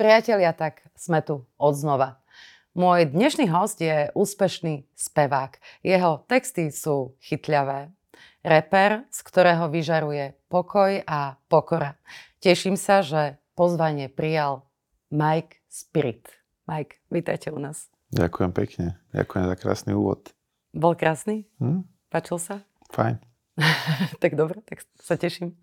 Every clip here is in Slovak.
Priatelia, tak sme tu odznova. Môj dnešný host je úspešný spevák. Jeho texty sú chytľavé. Reper, z ktorého vyžaruje pokoj a pokora. Teším sa, že pozvanie prijal Mike Spirit. Mike, vítajte u nás. Ďakujem pekne. Ďakujem za krásny úvod. Bol krásny? Hm? Páčil sa? Fajn. tak dobre, tak sa teším.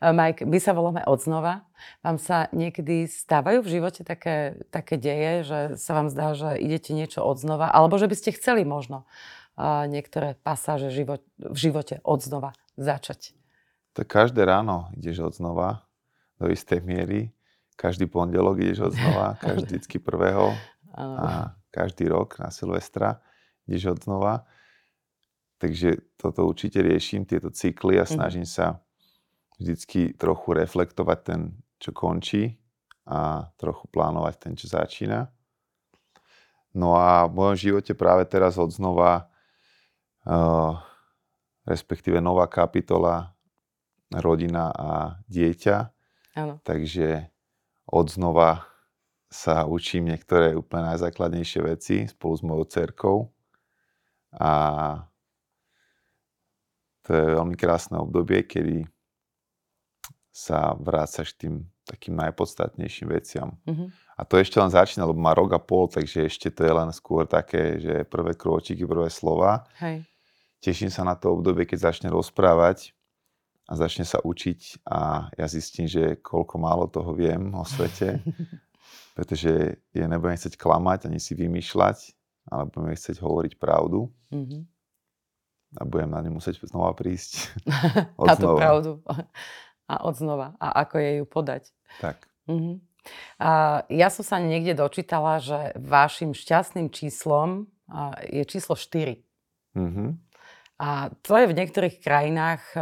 Mike, my sa voláme odznova. Vám sa niekedy stávajú v živote také, také deje, že sa vám zdá, že idete niečo odznova, alebo že by ste chceli možno uh, niektoré pasáže život, v živote odznova začať? Tak každé ráno ideš odznova do istej miery. Každý pondelok ideš odznova, každý vždycky prvého a každý rok na Silvestra ideš odznova. Takže toto určite riešim, tieto cykly a mhm. snažím sa vždycky trochu reflektovať ten, čo končí a trochu plánovať ten, čo začína. No a v mojom živote práve teraz odznova, uh, respektíve nová kapitola rodina a dieťa. Ano. Takže odznova sa učím niektoré úplne najzákladnejšie veci spolu s mojou cerkou. A to je veľmi krásne obdobie, kedy sa vrácaš tým takým najpodstatnejším veciam. Mm-hmm. A to ešte len začína, lebo má rok a pol, takže ešte to je len skôr také, že prvé krôčiky, prvé slova. Hej. Teším sa na to obdobie, keď začne rozprávať a začne sa učiť a ja zistím, že koľko málo toho viem o svete, pretože ja nebudem chcieť klamať ani si vymýšľať, ale budem chcieť hovoriť pravdu. Mm-hmm a budem na ňu musieť znova prísť. na tú pravdu. A odznova. A ako jej ju podať. Tak. Uh-huh. A ja som sa niekde dočítala, že vašim šťastným číslom je číslo 4. Uh-huh. A to je v niektorých krajinách e,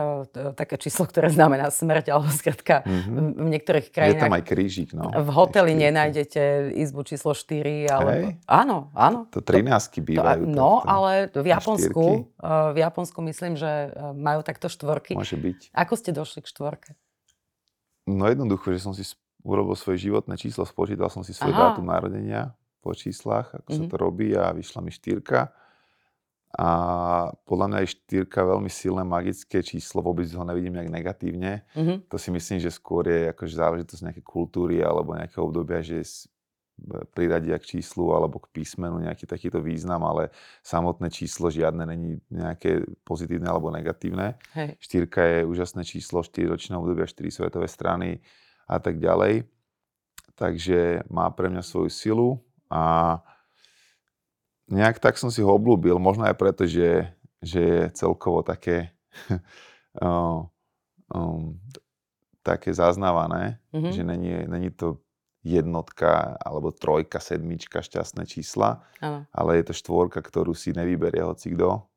také číslo, ktoré znamená smrť, alebo skrátka mm-hmm. v niektorých krajinách... Je tam aj krížik, no. V hoteli nenájdete izbu číslo 4, ale... Hej. Áno, áno. To 13 bývajú. To, no, ale v Japonsku, e, v Japonsku myslím, že e, majú takto štvorky. Môže byť. Ako ste došli k štvorke? No jednoducho, že som si urobil svoje životné číslo, spočítal som si svoj Aha. dátum narodenia po číslach, ako mm-hmm. sa mhm. to robí a vyšla mi štyrka. A podľa mňa je štyrka veľmi silné magické číslo, vôbec ho nevidím nejak negatívne. Mm-hmm. To si myslím, že skôr je akože záležitosť nejakej kultúry alebo nejakého obdobia, že priradia k číslu alebo k písmenu nejaký takýto význam, ale samotné číslo žiadne není nejaké pozitívne alebo negatívne. Hej. Štyrka je úžasné číslo, 4 ročné obdobia, 4 svetové strany a tak ďalej. Takže má pre mňa svoju silu a nejak tak som si ho oblúbil, možno aj preto, že, že je celkovo také, um, um, také zaznávané, mm-hmm. že není, není to jednotka alebo trojka, sedmička, šťastné čísla, ano. ale je to štvorka, ktorú si nevyberie hoci kto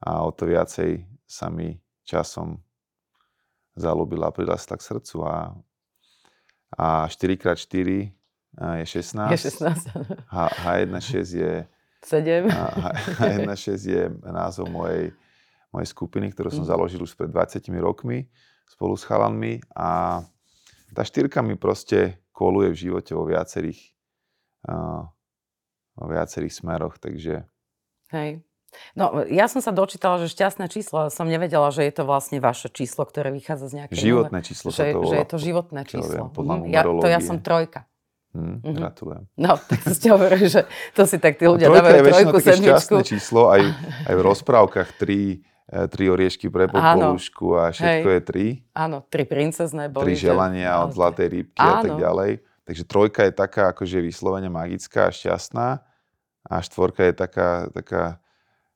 a o to viacej sa mi časom zalúbila a prirastla k srdcu a, a 4x4 je 16. Je 16. H, H1.6 je 7. A H1.6 je názov mojej, mojej skupiny, ktorú som mm. založil už pred 20 rokmi spolu s chalanmi a tá štyrka mi proste koluje v živote vo viacerých, uh, vo viacerých smeroch, takže... Hej. No, ja som sa dočítala, že šťastné číslo, som nevedela, že je to vlastne vaše číslo, ktoré vychádza z nejakého... Životné číslo že, sa to volá. Že je to životné číslo. Viem, podľa mm, ja, to ja som trojka. Hm, mm-hmm. Gratulujem. No, tak ste hovorili, že to si tak tí ľudia dávajú trojku, sedmičku. šťastné číslo, aj, aj v rozprávkach tri, e, tri oriešky pre popolušku a všetko Hej. je tri. Áno, tri princezné boli. Tri želania od zlatej rybky Áno. a tak ďalej. Takže trojka je taká akože vyslovene magická a šťastná a štvorka je taká, taká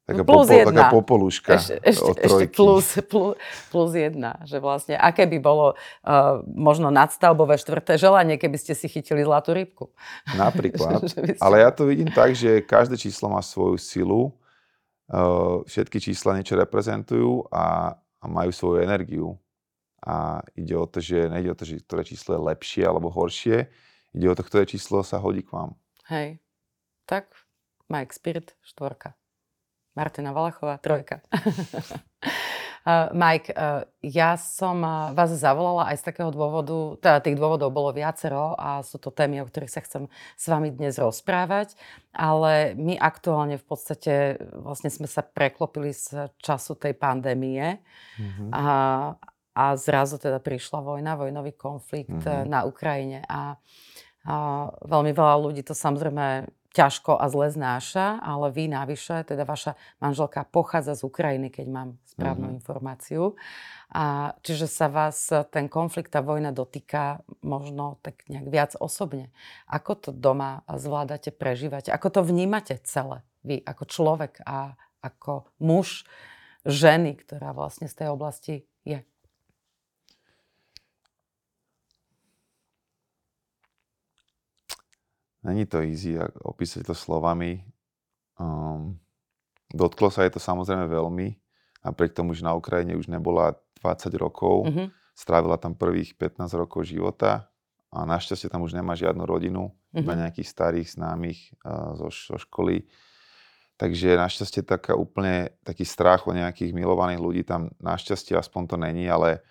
Taká, plus popo, jedna. taká popoluška ešte, ešte, od trojky. Ešte plus, plus, plus jedna. Že vlastne, aké by bolo uh, možno nadstavbové štvrté želanie, keby ste si chytili zlatú rybku. Napríklad. ste... Ale ja to vidím tak, že každé číslo má svoju silu. Uh, všetky čísla niečo reprezentujú a, a majú svoju energiu. A ide o to, že nejde o to, že ktoré číslo je lepšie alebo horšie. Ide o to, ktoré číslo sa hodí k vám. Hej. Tak, Mike Spirit, štvorka. Martina Valachová, trojka. Uh, Mike, uh, ja som uh, vás zavolala aj z takého dôvodu, teda tých dôvodov bolo viacero a sú to témy, o ktorých sa chcem s vami dnes rozprávať, ale my aktuálne v podstate vlastne sme sa preklopili z času tej pandémie mm-hmm. a, a zrazu teda prišla vojna, vojnový konflikt mm-hmm. na Ukrajine a, a veľmi veľa ľudí to samozrejme ťažko a zle znáša, ale vy navyše, teda vaša manželka pochádza z Ukrajiny, keď mám správnu mm-hmm. informáciu. A čiže sa vás ten konflikt, tá vojna dotýka možno tak nejak viac osobne. Ako to doma zvládate, prežívate? Ako to vnímate celé vy ako človek a ako muž ženy, ktorá vlastne z tej oblasti je? Není to easy opísať to slovami. Um, dotklo sa je to samozrejme veľmi. Napriek tomu, že na Ukrajine už nebola 20 rokov, mm-hmm. strávila tam prvých 15 rokov života a našťastie tam už nemá žiadnu rodinu, mm-hmm. iba nejakých starých známych uh, zo, zo školy. Takže našťastie taká úplne taký strach o nejakých milovaných ľudí tam našťastie aspoň to není, ale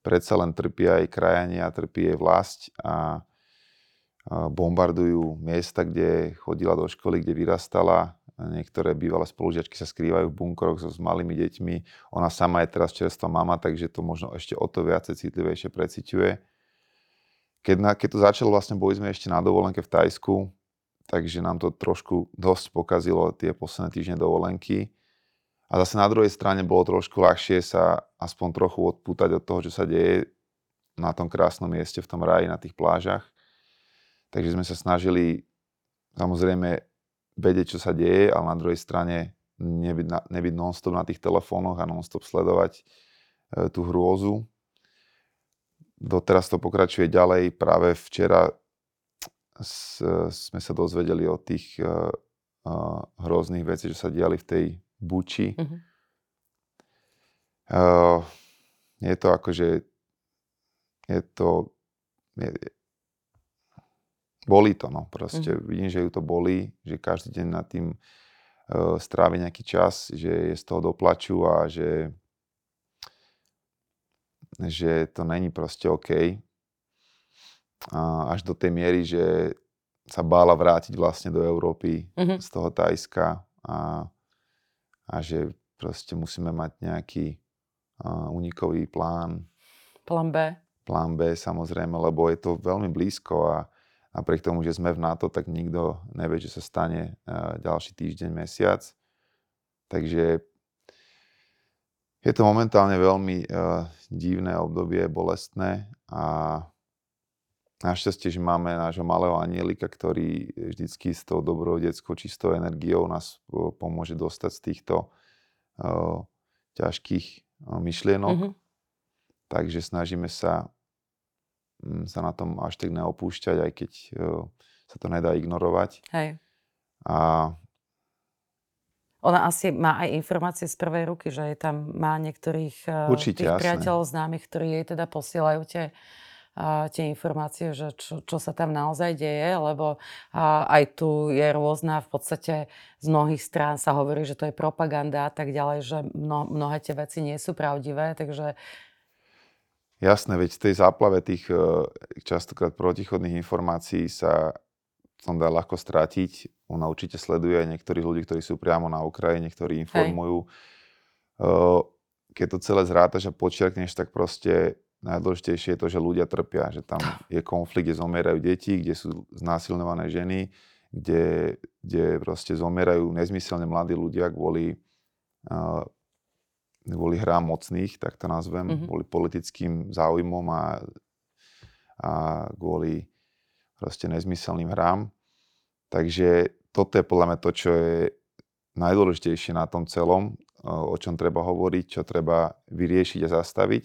predsa len trpia aj krajania, trpí aj vlast a bombardujú miesta, kde chodila do školy, kde vyrastala. Niektoré bývalé spolužiačky sa skrývajú v bunkroch so s malými deťmi. Ona sama je teraz čerstvá mama, takže to možno ešte o to viacej citlivejšie preciťuje. Keď, na, keď to začalo, vlastne boli sme ešte na dovolenke v Tajsku, takže nám to trošku dosť pokazilo tie posledné týždne dovolenky. A zase na druhej strane bolo trošku ľahšie sa aspoň trochu odpútať od toho, čo sa deje na tom krásnom mieste, v tom ráji, na tých plážach. Takže sme sa snažili samozrejme vedieť, čo sa deje, ale na druhej strane nebyť, na, nebyť non-stop na tých telefónoch a non-stop sledovať e, tú hrôzu. Doteraz to pokračuje ďalej. Práve včera s, sme sa dozvedeli o tých e, e, hrozných vecí, čo sa diali v tej buči. Mm-hmm. E, je to akože je to je, Bolí to, no proste. Mm. Vidím, že ju to bolí, že každý deň nad tým uh, strávi nejaký čas, že je z toho doplaču a že, že to není proste OK. A až do tej miery, že sa bála vrátiť vlastne do Európy mm-hmm. z toho Tajska a, a že proste musíme mať nejaký uh, unikový plán. Plán B. Plán B samozrejme, lebo je to veľmi blízko a Napriek tomu, že sme v NATO, tak nikto nevie, že sa stane e, ďalší týždeň, mesiac. Takže je to momentálne veľmi uh, divné obdobie, bolestné a našťastie, že máme nášho malého anielika, ktorý vždycky s tou dobrou detskou čistou energiou nás uh, pomôže dostať z týchto uh, ťažkých myšlienok. Mm-hmm. Takže snažíme sa sa na tom až tak neopúšťať, aj keď sa to nedá ignorovať. Hej. A ona asi má aj informácie z prvej ruky, že je tam má niektorých e, Určite, tých jasné. priateľov známych, ktorí jej teda posielajú tie, tie informácie, že čo, čo sa tam naozaj deje, lebo aj tu je rôzna, v podstate z mnohých strán sa hovorí, že to je propaganda a tak ďalej, že mno, mnohé tie veci nie sú pravdivé, takže Jasné, veď v tej záplave tých eh, častokrát protichodných informácií sa tom dá ľahko stratiť. Ona určite sleduje aj niektorých ľudí, ktorí sú priamo na Ukrajine, ktorí informujú. Hej. Keď to celé zrátaš a počiarkneš, tak proste najdôležitejšie je to, že ľudia trpia, že tam je konflikt, kde zomierajú deti, kde sú znásilňované ženy, kde, kde proste zomierajú nezmyselne mladí ľudia kvôli uh, kvôli hrám mocných, tak to nazvem, mm-hmm. kvôli politickým záujmom a, a kvôli proste nezmyselným hrám. Takže toto je podľa mňa to, čo je najdôležitejšie na tom celom, o čom treba hovoriť, čo treba vyriešiť a zastaviť,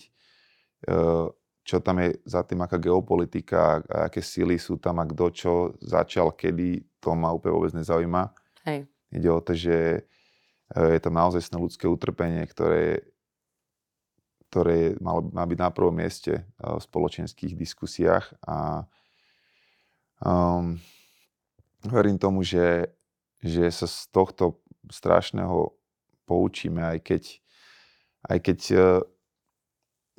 čo tam je za tým, aká geopolitika, a aké síly sú tam a kto čo začal, kedy, to ma úplne vôbec nezaujíma. Hej. Ide o to, že je tam naozaj ľudské utrpenie, ktoré, ktoré má, má byť na prvom mieste eh, v spoločenských diskusiách a um, verím tomu, že, že sa z tohto strašného poučíme, aj keď aj keď e,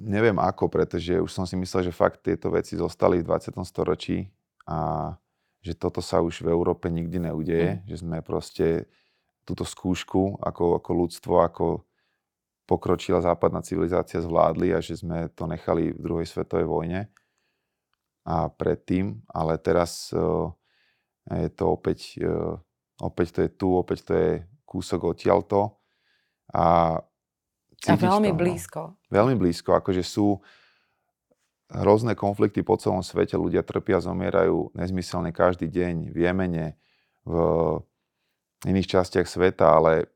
neviem ako, pretože už som si myslel, že fakt tieto veci zostali v 20. storočí a že toto sa už v Európe nikdy neudeje, mm. že sme proste túto skúšku ako, ako ľudstvo, ako pokročila západná civilizácia zvládli a že sme to nechali v druhej svetovej vojne a predtým, ale teraz uh, je to opäť, uh, opäť to je tu, opäť to je kúsok odtiaľto a a veľmi to, no. blízko. Veľmi blízko, akože sú hrozné konflikty po celom svete, ľudia trpia, zomierajú nezmyselne každý deň v Jemene, v iných častiach sveta, ale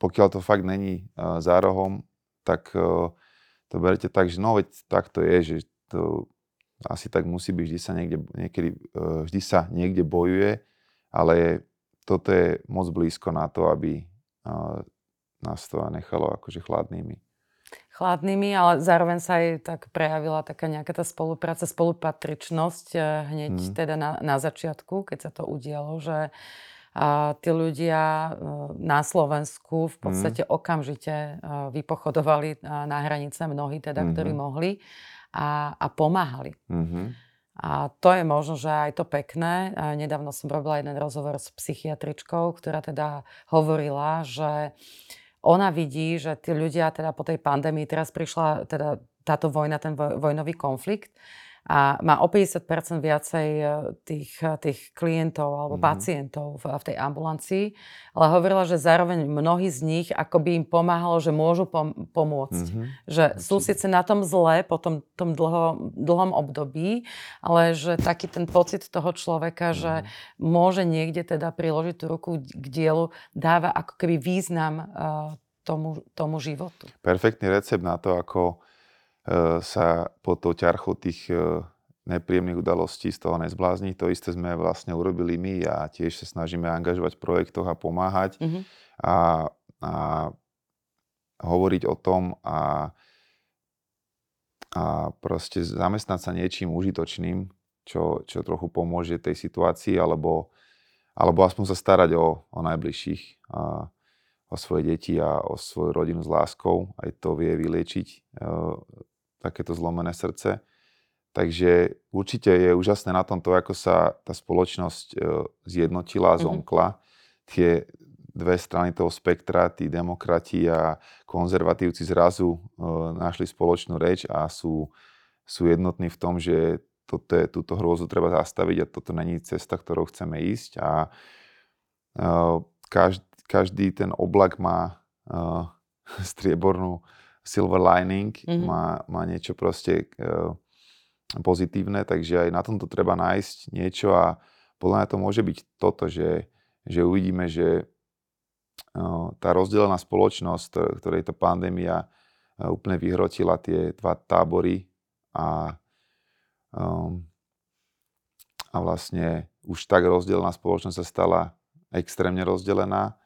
pokiaľ to fakt není za rohom, tak uh, to berte tak, že no veď tak to je, že to asi tak musí byť, vždy sa niekde, niekedy, uh, vždy sa niekde bojuje, ale toto je moc blízko na to, aby nás to nechalo akože chladnými. Chladnými, ale zároveň sa aj tak prejavila taká nejaká tá spolupráca, spolupatričnosť hneď mm. teda na, na začiatku, keď sa to udialo, že uh, a tí ľudia e, na Slovensku v podstate mm. okamžite e, vypochodovali e, na hranice mnohí, teda, mm-hmm. ktorí mohli a, a pomáhali. Mm-hmm. A to je možno, že aj to pekné. Nedávno som robila jeden rozhovor s psychiatričkou, ktorá teda hovorila, že ona vidí, že tí ľudia teda po tej pandémii, teraz prišla teda táto vojna, ten vojnový konflikt, a má o 50% viacej e, tých, e, tých klientov alebo mm-hmm. pacientov v, v tej ambulancii, ale hovorila, že zároveň mnohí z nich ako by im pomáhalo, že môžu pom- pomôcť. Mm-hmm. Že Určite. sú síce na tom zle po tom, tom dlho, dlhom období, ale že taký ten pocit toho človeka, mm-hmm. že môže niekde teda priložiť tú ruku k dielu, dáva ako keby význam uh, tomu, tomu životu. Perfektný recept na to, ako sa pod tou ťarchou tých e, nepríjemných udalostí z toho nezblázni. To isté sme vlastne urobili my a tiež sa snažíme angažovať v projektoch a pomáhať mm-hmm. a, a hovoriť o tom a, a proste zamestnať sa niečím užitočným, čo, čo trochu pomôže tej situácii, alebo, alebo aspoň sa starať o, o najbližších, a, o svoje deti a o svoju rodinu s láskou. Aj to vie vyliečiť e, takéto zlomené srdce. Takže určite je úžasné na tomto, ako sa tá spoločnosť e, zjednotila a mhm. zomkla. Mm-hmm. Tie dve strany toho spektra, tí demokrati a konzervatívci zrazu e, našli spoločnú reč a sú, sú jednotní v tom, že toto je, túto hrôzu treba zastaviť a toto není cesta, ktorou chceme ísť. A e, každý, každý ten oblak má striebornú silver lining, mm-hmm. má, má niečo proste uh, pozitívne, takže aj na tomto treba nájsť niečo a podľa mňa to môže byť toto, že, že uvidíme, že uh, tá rozdelená spoločnosť, ktorej to pandémia uh, úplne vyhrotila tie dva tábory a, um, a vlastne už tak rozdelená spoločnosť sa stala extrémne rozdelená.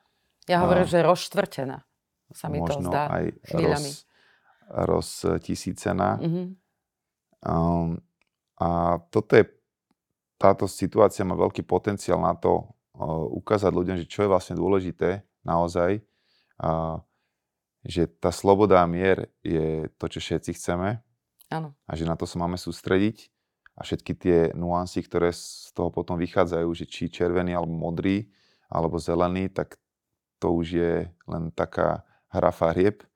Ja hovorím, uh, že rozštvrtená sa mi to zdá aj chvíľami. Roz, roztisícená. Mm-hmm. Um, a toto je, táto situácia má veľký potenciál na to uh, ukázať ľuďom, že čo je vlastne dôležité naozaj. Uh, že tá sloboda a mier je to, čo všetci chceme. Áno. A že na to sa máme sústrediť. A všetky tie nuancy, ktoré z toho potom vychádzajú, že či červený alebo modrý, alebo zelený, tak to už je len taká hra farieb,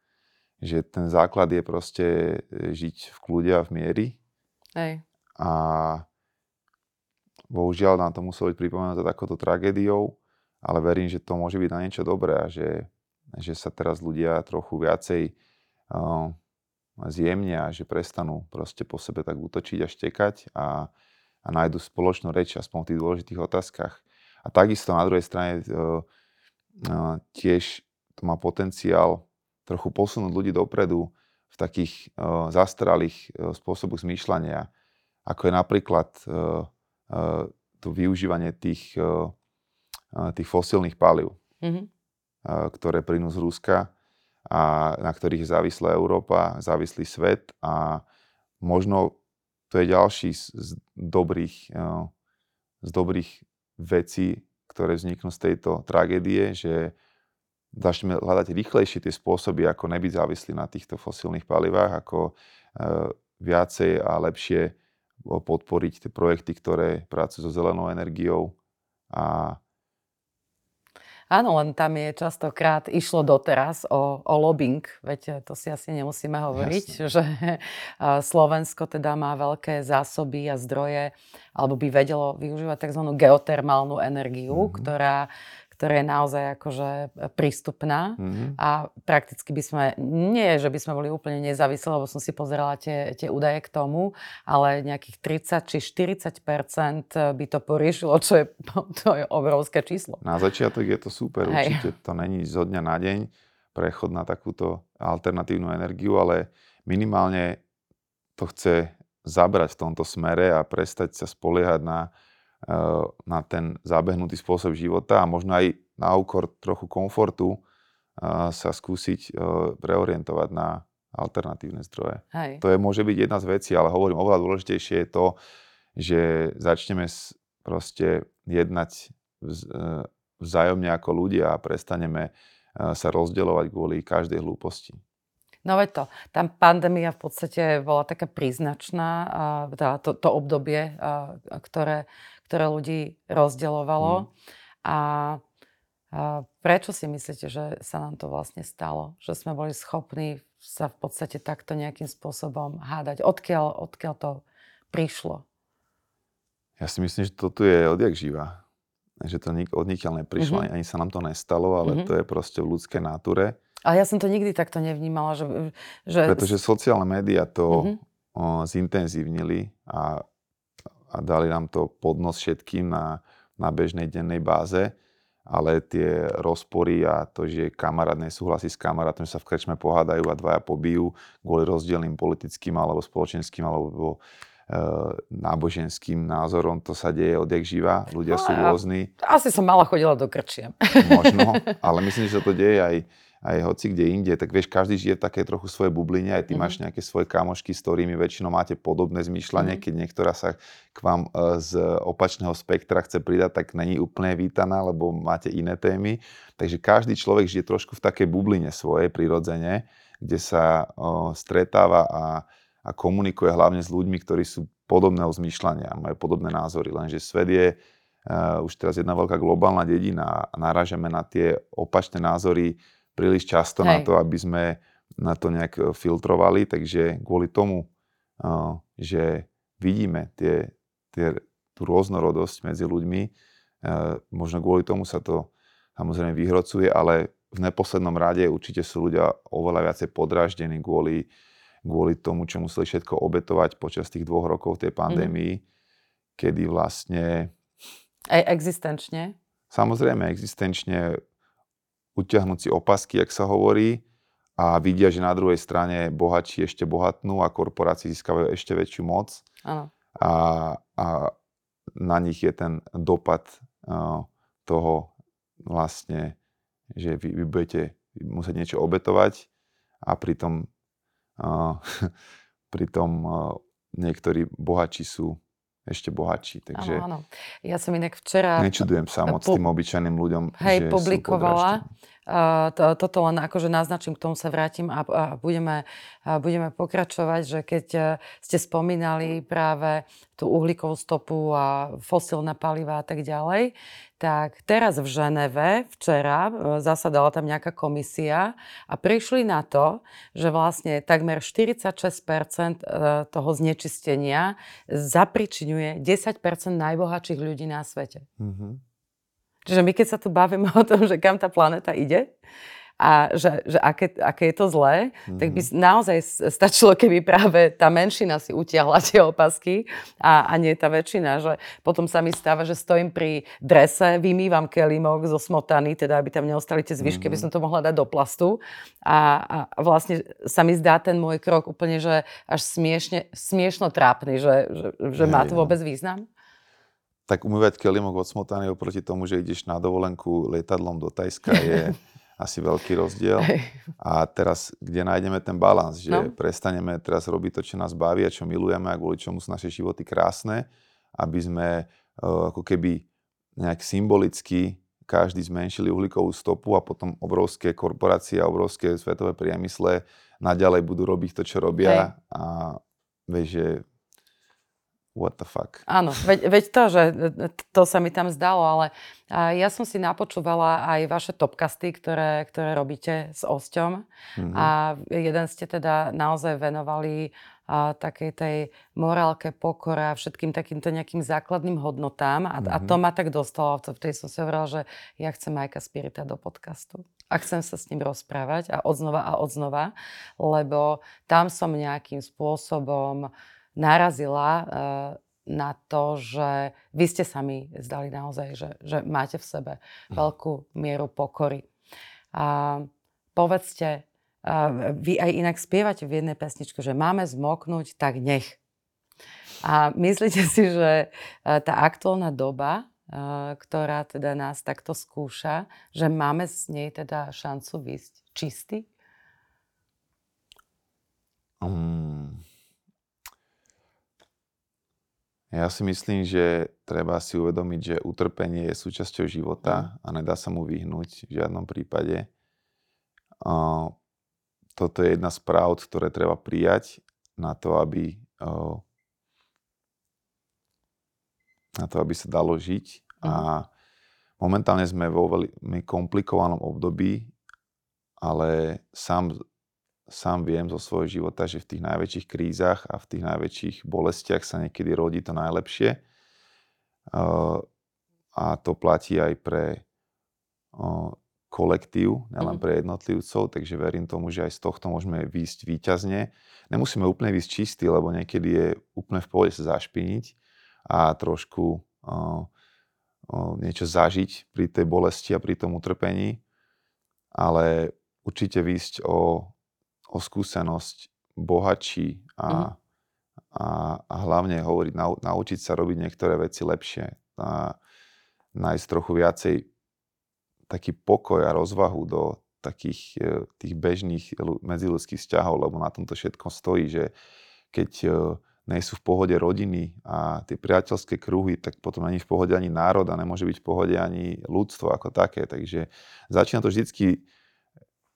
že ten základ je proste e, žiť v kľude a v miery. Hej. A bohužiaľ nám to muselo byť pripomenuté takouto tragédiou, ale verím, že to môže byť na niečo dobré a že, že sa teraz ľudia trochu viacej uh, zjemnia, že prestanú proste po sebe tak útočiť a štekať a, a nájdu spoločnú reč aspoň v tých dôležitých otázkach. A takisto na druhej strane uh, uh, tiež to má potenciál trochu posunúť ľudí dopredu v takých uh, zastralých uh, spôsoboch zmýšľania, ako je napríklad uh, uh, to využívanie tých, uh, tých fosílnych palív, mm-hmm. uh, ktoré plynú z Ruska a na ktorých je závislá Európa, závislý svet a možno to je ďalší z, z dobrých, uh, z dobrých vecí, ktoré vzniknú z tejto tragédie, že začneme hľadať rýchlejšie tie spôsoby, ako nebyť závislí na týchto fosílnych palivách, ako e, viacej a lepšie podporiť tie projekty, ktoré pracujú so zelenou energiou a Áno, len tam je častokrát išlo doteraz o, o lobbying, veď to si asi nemusíme hovoriť, Jasne. že Slovensko teda má veľké zásoby a zdroje, alebo by vedelo využívať tzv. geotermálnu energiu, mm-hmm. ktorá ktorá je naozaj akože prístupná mm-hmm. a prakticky by sme, nie že by sme boli úplne nezávislí, lebo som si pozerala tie, tie údaje k tomu, ale nejakých 30 či 40% by to poriešilo, čo je, to je obrovské číslo. Na začiatok je to super, Hej. určite to není zo dňa na deň prechod na takúto alternatívnu energiu, ale minimálne to chce zabrať v tomto smere a prestať sa spoliehať na na ten zabehnutý spôsob života a možno aj na úkor trochu komfortu eh, sa skúsiť eh, preorientovať na alternatívne zdroje. Hej. To je, môže byť jedna z vecí, ale hovorím, oveľa dôležitejšie je to, že začneme proste jednať vzájomne ako ľudia a prestaneme sa rozdeľovať kvôli každej hlúposti. No veď to, tam pandémia v podstate bola taká príznačná, teda to, to obdobie, ktoré, ktoré ľudí rozdeľovalo. Mm. A, a prečo si myslíte, že sa nám to vlastne stalo? Že sme boli schopní sa v podstate takto nejakým spôsobom hádať? Odkiaľ, odkiaľ to prišlo? Ja si myslím, že to tu je odjak živa. Že to nik, od nikiaľ neprišlo, mm-hmm. ani sa nám to nestalo, ale mm-hmm. to je proste v ľudskej náture. Ale ja som to nikdy takto nevnímala. Že, že... Pretože sociálne médiá to mm-hmm. o, zintenzívnili a a dali nám to podnos všetkým na, na bežnej dennej báze, ale tie rozpory a to, že kamarát nesúhlasí s kamarátom, že sa v krčme pohádajú a dvaja pobijú kvôli rozdielným politickým alebo spoločenským alebo e, náboženským názorom, to sa deje odjak živa, ľudia no, sú rôzni. Asi som mala chodila do krčiem. Možno, ale myslím, že sa to deje aj aj hoci kde inde, tak vieš, každý žije v také trochu svoje bubline, aj ty mm-hmm. máš nejaké svoje kamošky, s ktorými väčšinou máte podobné zmýšľanie, mm-hmm. keď niektorá sa k vám e, z opačného spektra chce pridať, tak není úplne vítaná, lebo máte iné témy. Takže každý človek žije trošku v takej bubline svojej prirodzene, kde sa o, stretáva a, a komunikuje hlavne s ľuďmi, ktorí sú podobného zmýšľania, majú podobné názory, lenže svet je uh, už teraz jedna veľká globálna dedina a narážame na tie opačné názory príliš často Hej. na to, aby sme na to nejak e, filtrovali, takže kvôli tomu, e, že vidíme tie, tie, tú rôznorodosť medzi ľuďmi, e, možno kvôli tomu sa to samozrejme vyhrocuje, ale v neposlednom rade určite sú ľudia oveľa viacej podráždení kvôli, kvôli tomu, čo museli všetko obetovať počas tých dvoch rokov tej pandémii, mm. kedy vlastne... Aj existenčne? Samozrejme, existenčne utiahnuť si opasky, jak sa hovorí, a vidia, že na druhej strane bohatší ešte bohatnú a korporácie získavajú ešte väčšiu moc. A, a na nich je ten dopad uh, toho vlastne, že vy, vy budete musieť niečo obetovať a pritom, uh, pritom uh, niektorí bohatší sú ešte bohatší. Takže áno, áno. Ja som inak včera... Nečudujem sa moc po, tým obyčajným ľuďom, hej, že publikovala. Uh, to, toto len akože naznačím, k tomu sa vrátim a, a budeme, a budeme pokračovať, že keď e, ste spomínali práve tú uhlíkovú stopu a fosílne paliva a tak ďalej, tak teraz v Ženeve včera e, zasadala tam nejaká komisia a prišli na to, že vlastne takmer 46% e, toho znečistenia zapričinuje 10% najbohatších ľudí na svete. Mm-hmm. Čiže my keď sa tu bavíme o tom, že kam tá planéta ide, a že, že aké, aké je to zlé, mm-hmm. tak by mhm. naozaj stačilo, keby práve tá menšina si utiahla tie opasky a, a nie tá väčšina. Že potom sa mi stáva, že stojím pri drese, vymývam kelimok zo smotany, teda aby tam neostali tie zvyšky, mm-hmm. aby som to mohla dať do plastu. A, a vlastne sa mi zdá ten môj krok úplne, že až smiešne, smiešno trápny, že, že, že má to vôbec význam tak umývať kelimok od smotany oproti tomu, že ideš na dovolenku lietadlom do Tajska je asi veľký rozdiel. A teraz, kde nájdeme ten balans, že no. prestaneme teraz robiť to, čo nás baví a čo milujeme a kvôli čomu sú naše životy krásne, aby sme uh, ako keby nejak symbolicky každý zmenšili uhlíkovú stopu a potom obrovské korporácie a obrovské svetové priemysle naďalej budú robiť to, čo robia Hej. a vieš, že what the fuck. Áno, veď, veď to, že to sa mi tam zdalo, ale ja som si napočúvala aj vaše topkasty, ktoré, ktoré robíte s Osťom mm-hmm. a jeden ste teda naozaj venovali a takej tej morálke, pokore a všetkým takýmto nejakým základným hodnotám. A, mm-hmm. a to mhm. ma tak dostalo. Vtedy som si hovorila, že ja chcem Majka Spirita do podcastu. A chcem sa s ním rozprávať a odznova a odznova, lebo tam som nejakým spôsobom narazila uh, na to, že vy ste sa mi zdali naozaj, že, že máte v sebe mhm. veľkú mieru pokory. A povedzte, vy aj inak spievate v jednej pesničke, že máme zmoknúť, tak nech. A myslíte si, že e, tá aktuálna doba, ktorá teda nás takto skúša, že máme z nej teda šancu výsť čistý? Um, ja si myslím, že treba si uvedomiť, že utrpenie je súčasťou života mm. a nedá sa mu vyhnúť v žiadnom prípade. Toto je jedna z pravd, ktoré treba prijať na to, aby, na to, aby sa dalo žiť. A mhm. momentálne sme vo veľmi komplikovanom období, ale sám, sám viem zo svojho života, že v tých najväčších krízach a v tých najväčších bolestiach sa niekedy rodí to najlepšie. A to platí aj pre kolektív, nielen mm. pre jednotlivcov, takže verím tomu, že aj z tohto môžeme výjsť výťazne. Nemusíme úplne výjsť čistý, lebo niekedy je úplne v pohode sa zašpiniť a trošku uh, uh, niečo zažiť pri tej bolesti a pri tom utrpení, ale určite výjsť o, o skúsenosť bohatší a, mm. a, a hlavne hovoriť, nau, naučiť sa robiť niektoré veci lepšie. A nájsť trochu viacej taký pokoj a rozvahu do takých e, tých bežných medziludských vzťahov, lebo na tomto všetko stojí, že keď nie sú v pohode rodiny a tie priateľské kruhy, tak potom ani v pohode ani národ a nemôže byť v pohode ani ľudstvo ako také. Takže začína to vždycky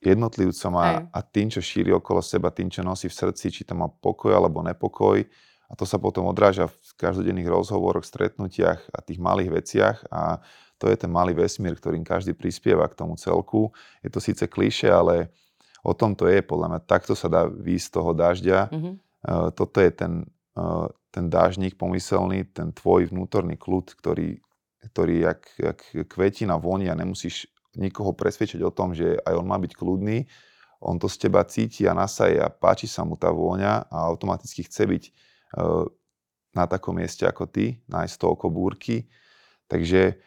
jednotlivcom a, a tým, čo šíri okolo seba, tým, čo nosí v srdci, či to má pokoj alebo nepokoj. A to sa potom odráža v každodenných rozhovoroch, stretnutiach a tých malých veciach. A to je ten malý vesmír, ktorým každý prispieva k tomu celku. Je to síce kliše, ale o tom to je, podľa mňa. Takto sa dá výjsť z toho dažďa. Mm-hmm. Uh, toto je ten, uh, ten dážnik pomyselný, ten tvoj vnútorný kľud, ktorý, ktorý jak, jak kvetina voní a nemusíš nikoho presvedčiť o tom, že aj on má byť kľudný. On to z teba cíti a nasaje a páči sa mu tá vôňa a automaticky chce byť uh, na takom mieste ako ty, nájsť toľko búrky. Takže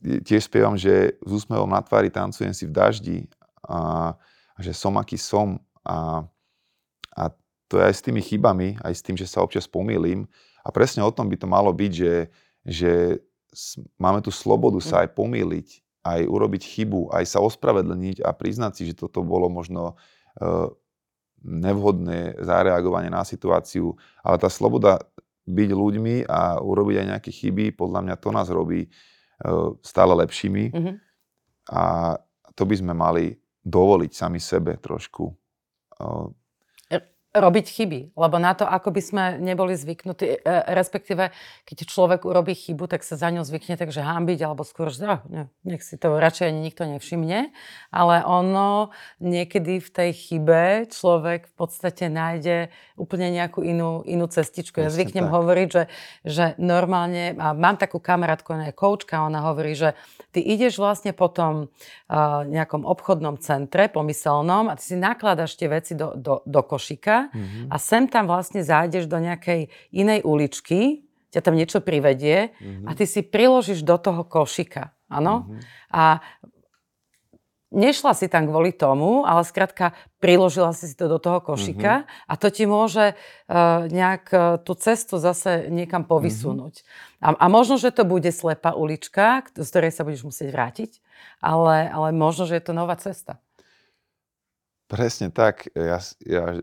tiež spievam, že s úsmevom na tvári tancujem si v daždi a, a že som aký som a, a to je aj s tými chybami, aj s tým, že sa občas pomýlim a presne o tom by to malo byť, že, že máme tu slobodu sa aj pomýliť, aj urobiť chybu, aj sa ospravedlniť a priznať si, že toto bolo možno uh, nevhodné zareagovanie na situáciu, ale tá sloboda byť ľuďmi a urobiť aj nejaké chyby, podľa mňa to nás robí Eh, stále lepšími. Mm-hmm. A to by sme mali dovoliť sami sebe trošku eh, robiť chyby. Lebo na to, ako by sme neboli zvyknutí, e, respektíve keď človek urobí chybu, tak sa za ňou zvykne takže hambiť, alebo skôr, že oh, ne, nech si to radšej ani nikto nevšimne. Ale ono niekedy v tej chybe človek v podstate nájde úplne nejakú inú, inú cestičku. Ja zvyknem tak. hovoriť, že, že normálne, a mám takú kamarátku, ona je koučka, ona hovorí, že ty ideš vlastne po tom uh, nejakom obchodnom centre pomyselnom a ty si nakladaš tie veci do, do, do mm-hmm. a sem tam vlastne zájdeš do nejakej inej uličky, ťa tam niečo privedie mm-hmm. a ty si priložíš do toho košika. Áno? Mm-hmm. A nešla si tam kvôli tomu, ale skrátka priložila si si to do toho košika mm-hmm. a to ti môže uh, nejak uh, tú cestu zase niekam povysunúť. Mm-hmm. A, a možno, že to bude slepá ulička, z ktorej sa budeš musieť vrátiť, ale, ale možno, že je to nová cesta. Presne tak. Ja, ja e,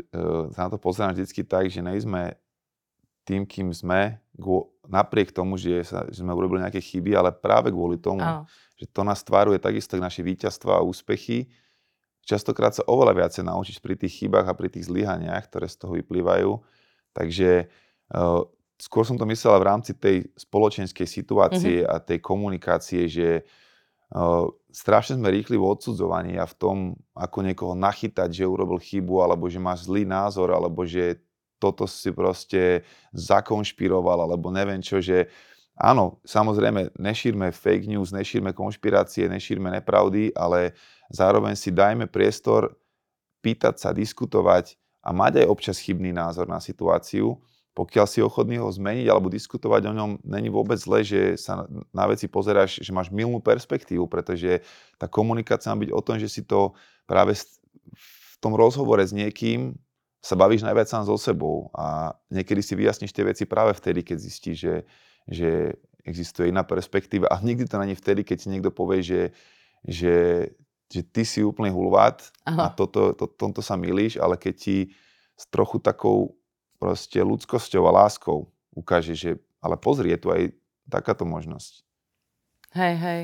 na to pozerám vždycky tak, že nejsme tým, kým sme napriek tomu, že, sa, že sme urobili nejaké chyby, ale práve kvôli tomu, Áno. že to nás tváruje takisto naše víťazstva a úspechy, častokrát sa oveľa viacej naučíš pri tých chybách a pri tých zlyhaniach, ktoré z toho vyplývajú. Takže uh, skôr som to myslela v rámci tej spoločenskej situácie mm-hmm. a tej komunikácie, že uh, strašne sme rýchli v odsudzovaní a v tom, ako niekoho nachytať, že urobil chybu, alebo že máš zlý názor, alebo že toto si proste zakonšpiroval, alebo neviem čo, že áno, samozrejme, nešírme fake news, nešírme konšpirácie, nešírme nepravdy, ale zároveň si dajme priestor pýtať sa, diskutovať a mať aj občas chybný názor na situáciu. Pokiaľ si ochotný ho zmeniť alebo diskutovať o ňom, není vôbec zle, že sa na veci pozeráš, že máš milnú perspektívu, pretože tá komunikácia má byť o tom, že si to práve v tom rozhovore s niekým sa bavíš najviac sám so sebou a niekedy si vyjasníš tie veci práve vtedy, keď zistíš, že, že existuje iná perspektíva. A nikdy to není vtedy, keď ti niekto povie, že, že, že ty si úplný hulvát a toto, to, tomto sa milíš, ale keď ti s trochu takou proste ľudskosťou a láskou ukáže, že ale pozri, je tu aj takáto možnosť. Hej, hej.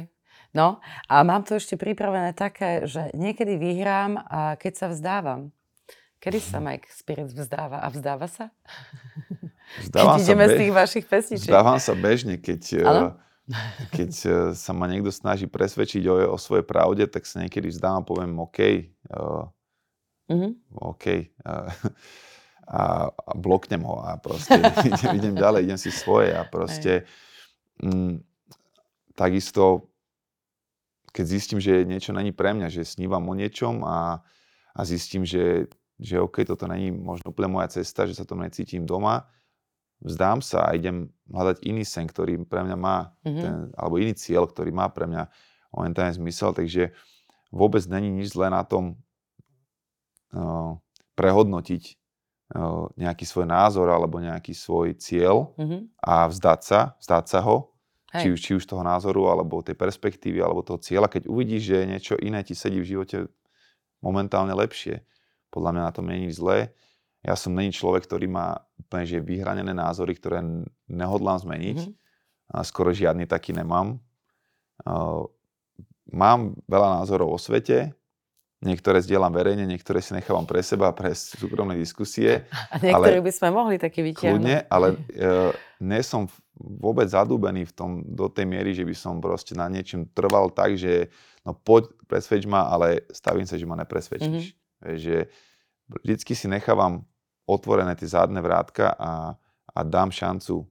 No a mám to ešte pripravené také, že niekedy vyhrám, a keď sa vzdávam. Kedy sa Mike Spirit vzdáva? A vzdáva sa? Vzdávam keď ideme sa z tých vašich pesničiek. Vzdávam sa bežne, keď, eh, keď eh, sa ma niekto snaží presvedčiť o, o svojej pravde, tak sa niekedy vzdávam a poviem OK. Uh, mm-hmm. OK. Uh, a, a bloknem ho a proste idem, idem ďalej, idem si svoje a proste mm, takisto keď zistím, že niečo není pre mňa, že snívam o niečom a, a zistím, že že OK, toto není možno úplne moja cesta, že sa to necítim doma, vzdám sa a idem hľadať iný sen, ktorý pre mňa má, mm-hmm. ten, alebo iný cieľ, ktorý má pre mňa momentálne zmysel, takže vôbec není nič zlé na tom uh, prehodnotiť nejaký svoj názor alebo nejaký svoj cieľ mm-hmm. a vzdať sa, vzdať sa ho, či už, či už toho názoru, alebo tej perspektívy, alebo toho cieľa, keď uvidíš, že niečo iné ti sedí v živote momentálne lepšie podľa mňa na tom není zlé. Ja som není človek, ktorý má úplne že vyhranené názory, ktoré nehodlám zmeniť. Mm-hmm. A skoro žiadny taký nemám. Mám veľa názorov o svete, niektoré zdieľam verejne, niektoré si nechávam pre seba, pre súkromné diskusie. A niektoré ale, by sme mohli taký vytiahnuť. Kľudne, ale uh, nie som vôbec zadúbený v tom do tej miery, že by som proste na niečom trval tak, že no poď, presvedč ma, ale stavím sa, že ma nepresvedčíš. Mm-hmm. Že vždycky si nechávam otvorené tie zádne vrátka a, a dám šancu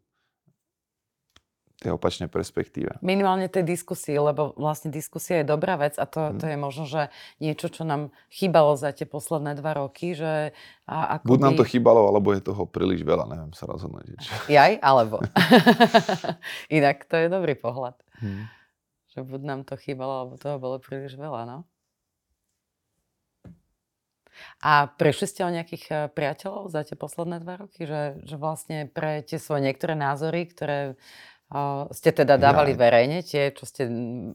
tej opačnej perspektíve. Minimálne tej diskusie, lebo vlastne diskusia je dobrá vec a to, hmm. to je možno, že niečo, čo nám chýbalo za tie posledné dva roky, že... A ako Buď nám to chýbalo, alebo je toho príliš veľa, neviem sa rozhodnúť. Jaj, alebo. Inak to je dobrý pohľad. Hmm. Že buď nám to chýbalo, alebo toho bolo príliš veľa, no? A prešli ste o nejakých eh, priateľov za tie posledné dva roky? Že, že vlastne pre tie svoje niektoré názory, ktoré ste teda dávali ja. verejne, tie, čo ste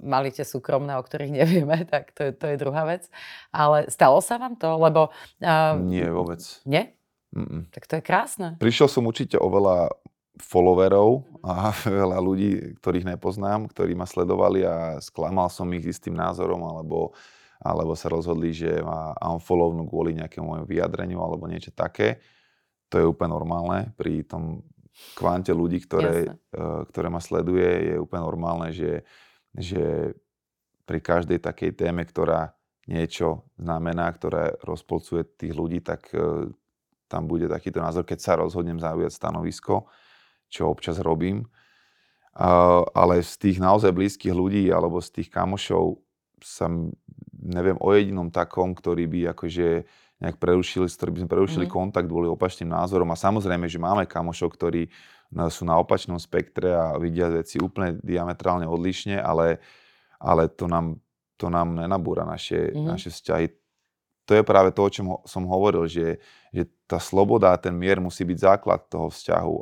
mali tie súkromné, o ktorých nevieme, tak to je, to je druhá vec. Ale stalo sa vám to? Lebo... Uh, Nie, vôbec. Nie? Mm-mm. Tak to je krásne. Prišiel som určite o veľa followerov a veľa ľudí, ktorých nepoznám, ktorí ma sledovali a sklamal som ich s tým názorom alebo alebo sa rozhodli, že ma unfollownú kvôli nejakému môjmu vyjadreniu alebo niečo také. To je úplne normálne. Pri tom kvante ľudí, ktoré, uh, ktoré ma sleduje, je úplne normálne, že, že pri každej takej téme, ktorá niečo znamená, ktorá rozpolcuje tých ľudí, tak uh, tam bude takýto názor, keď sa rozhodnem zaujať stanovisko, čo občas robím. Uh, ale z tých naozaj blízkych ľudí alebo z tých kamošov sa neviem o jedinom takom, ktorý by akože nejak prerušili, s ktorým by sme prerušili mm. kontakt, boli opačným názorom. A samozrejme, že máme kamošov, ktorí sú na opačnom spektre a vidia veci úplne diametrálne odlišne, ale, ale to, nám, to nám nenabúra naše, mm. naše vzťahy. To je práve to, o čom som hovoril, že, že tá sloboda a ten mier musí byť základ toho vzťahu.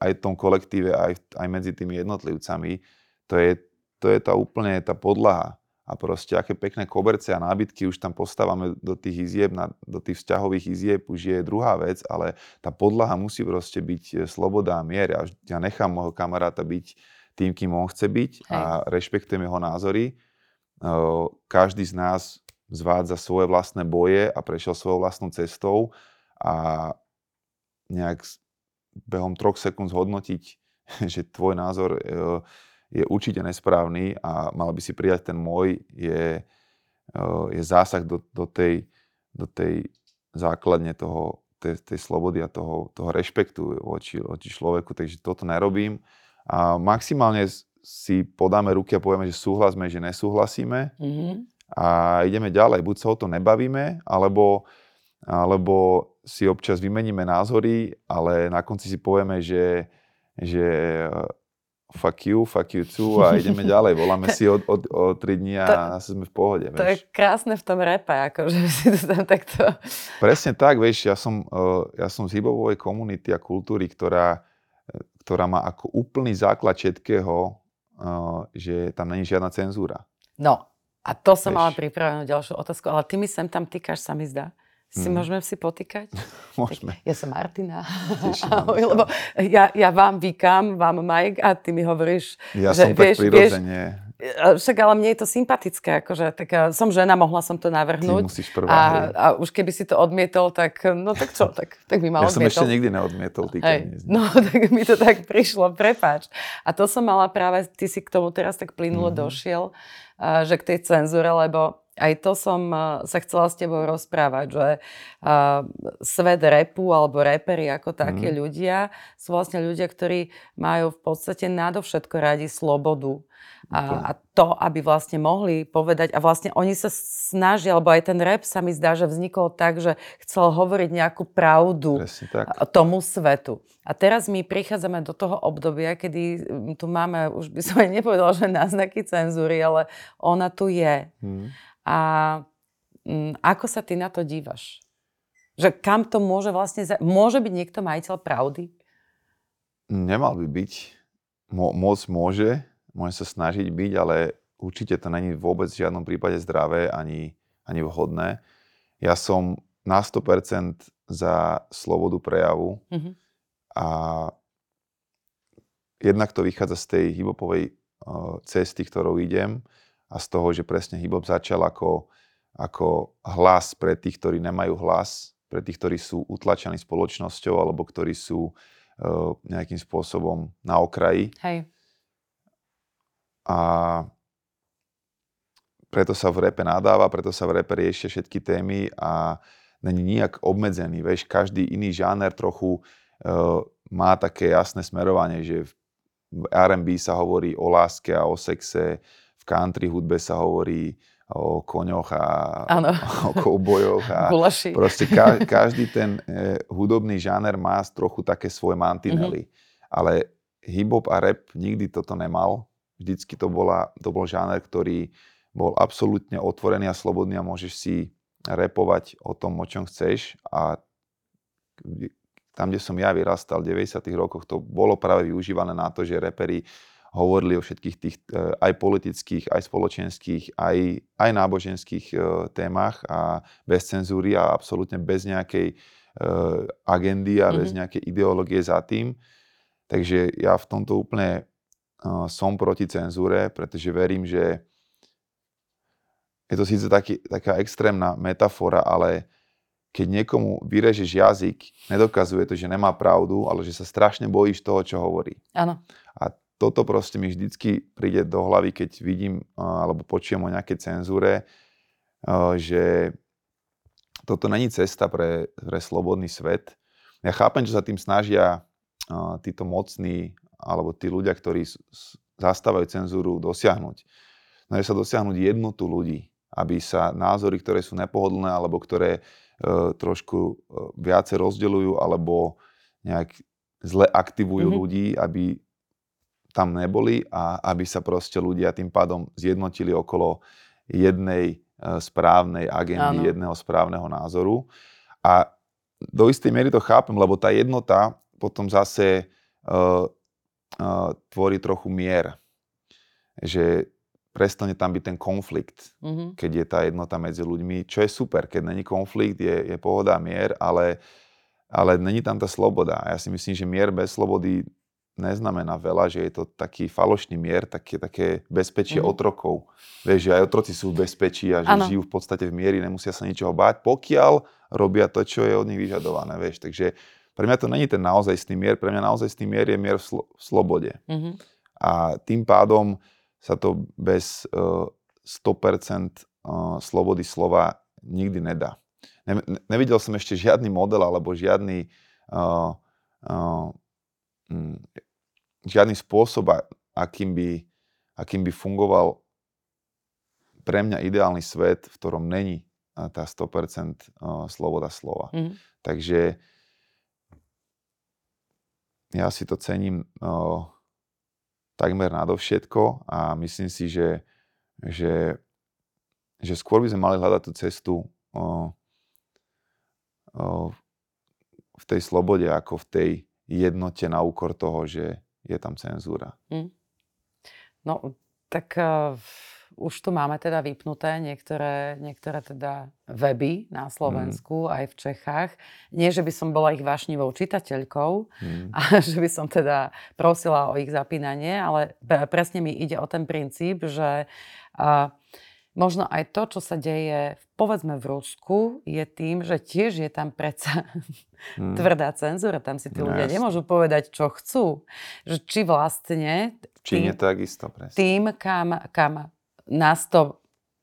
Aj v tom kolektíve, aj, aj medzi tými jednotlivcami. To je, to je tá úplne tá podlaha. A proste aké pekné koberce a nábytky už tam postávame do tých izieb, na, do tých vzťahových izieb už je druhá vec, ale tá podlaha musí proste byť e, sloboda a mier. Ja, ja nechám môjho kamaráta byť tým, kým on chce byť Hej. a rešpektujem jeho názory. Každý z nás zvádza svoje vlastné boje a prešiel svojou vlastnou cestou a nejak behom troch sekúnd zhodnotiť, že tvoj názor je určite nesprávny a mal by si prijať ten môj, je, je zásah do, do, tej, do tej základne toho, tej, tej slobody a toho, toho rešpektu voči, voči človeku, takže toto nerobím. A maximálne si podáme ruky a povieme, že súhlasíme, že nesúhlasíme mm-hmm. a ideme ďalej. Buď sa o to nebavíme, alebo, alebo si občas vymeníme názory, ale na konci si povieme, že, že fuck you, fuck you too a ideme ďalej. Voláme si o, o, o tri dní a to, sme v pohode. To vieš. je krásne v tom repe, ako, že si to tam takto... Presne tak, vieš, ja som, uh, ja som z hybovej komunity a kultúry, ktorá, ktorá má ako úplný základ všetkého, uh, že tam není žiadna cenzúra. No, a to som vieš. mala pripravenú ďalšiu otázku, ale ty mi sem tam týkaš, sa mi zdá. Si hmm. môžeme si potýkať? Môžeme. Ja som Martina. Ahoj, lebo ja, ja vám vykám, vám Mike a ty mi hovoríš, ja že som vieš, tak. Vieš, však ale mne je to sympatické, akože tak som žena, mohla som to navrhnúť. Ty musíš prvá, a, a už keby si to odmietol, tak no tak čo, tak, tak by mal Ja odmietol. som ešte nikdy neodmietol hej, No tak mi to tak prišlo, prepáč. A to som mala práve, ty si k tomu teraz tak plynulo mm-hmm. došiel, že k tej cenzúre, lebo aj to som eh, sa chcela s tebou rozprávať, že uh, svet repu alebo repery ako také mm. ľudia sú vlastne ľudia, ktorí majú v podstate nadovšetko radi slobodu. A, a to, aby vlastne mohli povedať, a vlastne oni sa snažia, alebo aj ten rap sa mi zdá, že vznikol tak, že chcel hovoriť nejakú pravdu tak. tomu svetu. A teraz my prichádzame do toho obdobia, kedy hm, tu máme, už by som aj nepovedala, že náznaky cenzúry, ale ona tu je. Hmm. A m, mm, ako sa ty na to dívaš? Že kam to môže vlastne... Za... Môže byť niekto majiteľ pravdy? Nemal by byť. Mo- moc môže, môže sa snažiť byť, ale určite to není vôbec v žiadnom prípade zdravé ani, ani vhodné. Ja som na 100% za slobodu prejavu mm-hmm. a jednak to vychádza z tej hibopovej uh, cesty, ktorou idem a z toho, že presne hip-hop začal ako, ako hlas pre tých, ktorí nemajú hlas, pre tých, ktorí sú utlačení spoločnosťou alebo ktorí sú uh, nejakým spôsobom na okraji. Hej. A preto sa v repe nadáva, preto sa v repe riešia všetky témy a není nijak obmedzený. Vieš, každý iný žáner trochu uh, má také jasné smerovanie, že v R&B sa hovorí o láske a o sexe, v country hudbe sa hovorí o koňoch a ano. o koubojoch a proste ka, každý ten e, hudobný žáner má trochu také svoje mantinely. Mm-hmm. Ale hip-hop a rap nikdy toto nemal. Vždycky to, bola, to bol žáner, ktorý bol absolútne otvorený a slobodný a môžeš si repovať o tom, o čom chceš a tam, kde som ja vyrastal v 90. rokoch, to bolo práve využívané na to, že repery hovorili o všetkých tých e, aj politických, aj spoločenských, aj, aj náboženských e, témach a bez cenzúry a absolútne bez nejakej e, agendy a mm-hmm. bez mhm. nejakej ideológie za tým. Takže ja v tomto úplne som proti cenzúre, pretože verím, že je to síce taký, taká extrémna metafora, ale keď niekomu vyrežeš jazyk, nedokazuje to, že nemá pravdu, ale že sa strašne bojíš toho, čo hovorí. Áno. A toto proste mi vždycky príde do hlavy, keď vidím alebo počujem o nejakej cenzúre, že toto není cesta pre, pre slobodný svet. Ja chápem, že sa tým snažia títo mocní alebo tí ľudia, ktorí zastávajú cenzúru, dosiahnuť. Snažia sa dosiahnuť jednotu ľudí, aby sa názory, ktoré sú nepohodlné alebo ktoré e, trošku e, viacej rozdeľujú alebo nejak zle aktivujú mm-hmm. ľudí, aby tam neboli a aby sa proste ľudia tým pádom zjednotili okolo jednej e, správnej agendy, Áno. jedného správneho názoru. A do istej miery to chápem, lebo tá jednota potom zase uh, uh, tvorí trochu mier. Že prestane tam byť ten konflikt, mm-hmm. keď je tá jednota medzi ľuďmi, čo je super, keď není konflikt, je, je pohoda mier, ale, ale není tam tá sloboda. Ja si myslím, že mier bez slobody neznamená veľa, že je to taký falošný mier, také, také bezpečie mm-hmm. otrokov. Vieš, že aj otroci sú v bezpečí a že ano. žijú v podstate v miery, nemusia sa ničoho báť, pokiaľ robia to, čo je od nich vyžadované. Vieš. Takže pre mňa to není ten naozajstný mier, pre mňa naozajstný mier je mier v, slo- v slobode. Mm-hmm. A tým pádom sa to bez uh, 100% uh, slobody slova nikdy nedá. Ne, nevidel som ešte žiadny model alebo žiadny, uh, uh, žiadny spôsob, akým by, akým by fungoval pre mňa ideálny svet, v ktorom není tá 100% sloboda slova. Mm. Takže ja si to cením takmer nadovšetko a myslím si, že, že, že skôr by sme mali hľadať tú cestu o, o, v tej slobode ako v tej jednote na úkor toho, že je tam cenzúra. Mm. No, tak uh, už tu máme teda vypnuté niektoré, niektoré teda weby na Slovensku, mm. aj v Čechách. Nie, že by som bola ich vášnivou čitateľkou mm. a že by som teda prosila o ich zapínanie, ale presne mi ide o ten princíp, že uh, možno aj to, čo sa deje, povedzme v Rusku, je tým, že tiež je tam predsa hmm. tvrdá cenzúra. Tam si tí no, ľudia jasne. nemôžu povedať, čo chcú. Že či vlastne... Či nie takisto, presne. Tým, kam, kam nás to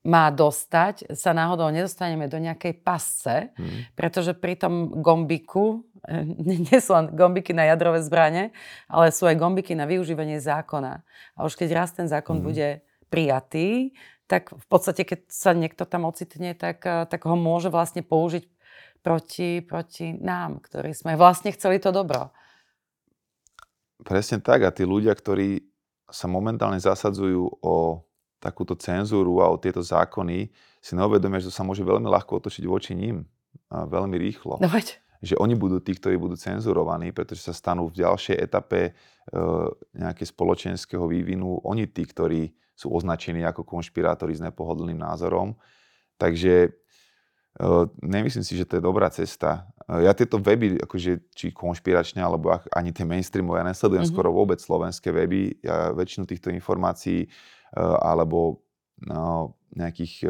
má dostať, sa náhodou nedostaneme do nejakej pasce, hmm. pretože pri tom gombiku, nie sú len gombiky na jadrové zbranie, ale sú aj gombiky na využívanie zákona. A už keď raz ten zákon hmm. bude prijatý, tak v podstate, keď sa niekto tam ocitne, tak, eh, tak ho môže vlastne použiť proti, proti nám, ktorí sme vlastne chceli to dobro. Presne tak. A tí ľudia, ktorí sa momentálne zasadzujú o takúto cenzúru a o tieto zákony, si neuvedomia, že to sa môže veľmi ľahko otočiť voči ním. A veľmi rýchlo. No veď. Že oni budú tí, ktorí budú cenzurovaní, pretože sa stanú v ďalšej etape e, nejakého spoločenského vývinu. Oni tí, ktorí sú označení ako konšpirátori s nepohodlným názorom. Takže uh, nemyslím si, že to je dobrá cesta. Uh, ja tieto weby, akože, či konšpiračne, alebo ani tie mainstreamové, ja nesledujem mm-hmm. skoro vôbec slovenské weby. Ja väčšinu týchto informácií uh, alebo no, nejakých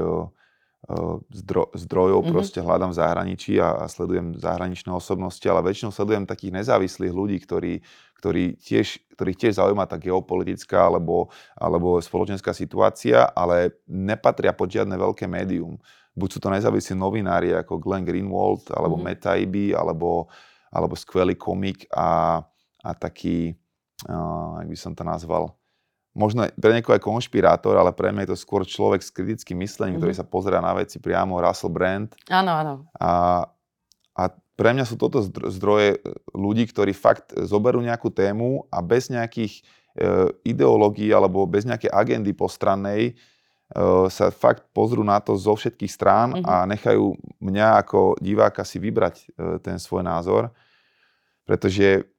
zdro, zdrojov mm-hmm. proste hľadám v zahraničí a, a sledujem zahraničné osobnosti, ale väčšinou sledujem takých nezávislých ľudí, ktorí, ktorí tiež, ktorých tiež zaujíma tá geopolitická alebo, alebo spoločenská situácia, ale nepatria pod žiadne veľké médium. Buď sú to nezávislí novinári ako Glenn Greenwald, alebo mm-hmm. Matt Taibbi, alebo, alebo skvelý komik a, a taký, uh, jak by som to nazval, možno pre niekoho aj konšpirátor, ale pre mňa je to skôr človek s kritickým myslením, mm-hmm. ktorý mhm. sa pozera na veci priamo, Russell Brand. Áno, áno. A, a pre mňa sú toto zdroje ľudí, ktorí fakt zoberú nejakú tému a bez nejakých e, ideológií alebo bez nejakej agendy postrannej e, sa fakt pozrú na to zo všetkých strán mm-hmm. a nechajú mňa ako diváka si vybrať e, ten svoj názor. Pretože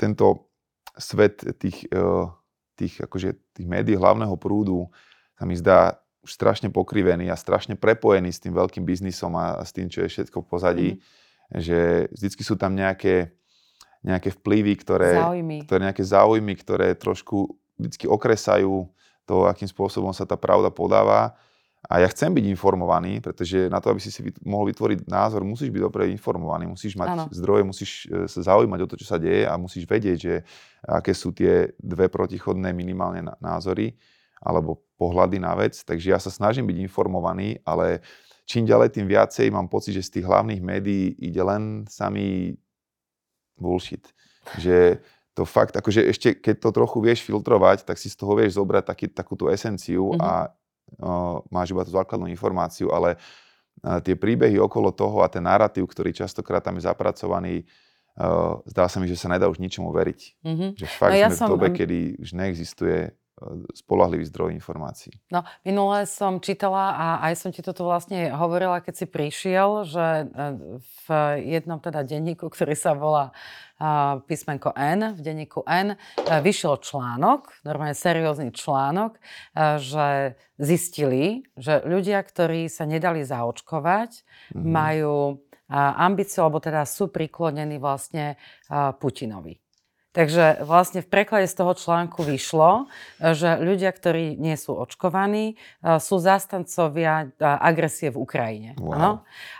tento svet tých e, tých, akože, tých médií hlavného prúdu sa mi zdá už strašne pokrivený a strašne prepojený s tým veľkým biznisom a, s tým, čo je všetko v pozadí. Mm-hmm. Že vždycky sú tam nejaké, nejaké vplyvy, ktoré, záujmy. ktoré, nejaké záujmy, ktoré trošku vždycky okresajú to, akým spôsobom sa tá pravda podáva a ja chcem byť informovaný, pretože na to, aby si si mohol vytvoriť názor, musíš byť dobre informovaný, musíš mať ano. zdroje, musíš e, sa zaujímať o to, čo sa deje a musíš vedieť, že aké sú tie dve protichodné minimálne názory alebo pohľady na vec. Takže ja sa snažím byť informovaný, ale čím ďalej, tým viacej mám pocit, že z tých hlavných médií ide len samý bullshit. Že to fakt, akože ešte keď to trochu vieš filtrovať, tak si z toho vieš zobrať taký, takúto esenciu mm-hmm. a máš iba tú základnú informáciu, ale tie príbehy okolo toho a ten narratív, ktorý častokrát tam je zapracovaný, zdá sa mi, že sa nedá už ničomu veriť. Mm-hmm. Že fakt no ja sme som... v dobe, kedy už neexistuje spolahlivý zdroj informácií. No, minule som čítala a aj som ti toto vlastne hovorila, keď si prišiel, že e, v jednom teda denníku, ktorý sa volá písmenko N, v denníku N, vyšiel článok, normálne seriózny článok, že zistili, že ľudia, ktorí sa nedali zaočkovať, mm-hmm. majú ambíciu, alebo teda sú priklonení vlastne Putinovi. Takže vlastne v preklade z toho článku vyšlo, že ľudia, ktorí nie sú očkovaní, sú zastancovia agresie v Ukrajine. Wow. Ano?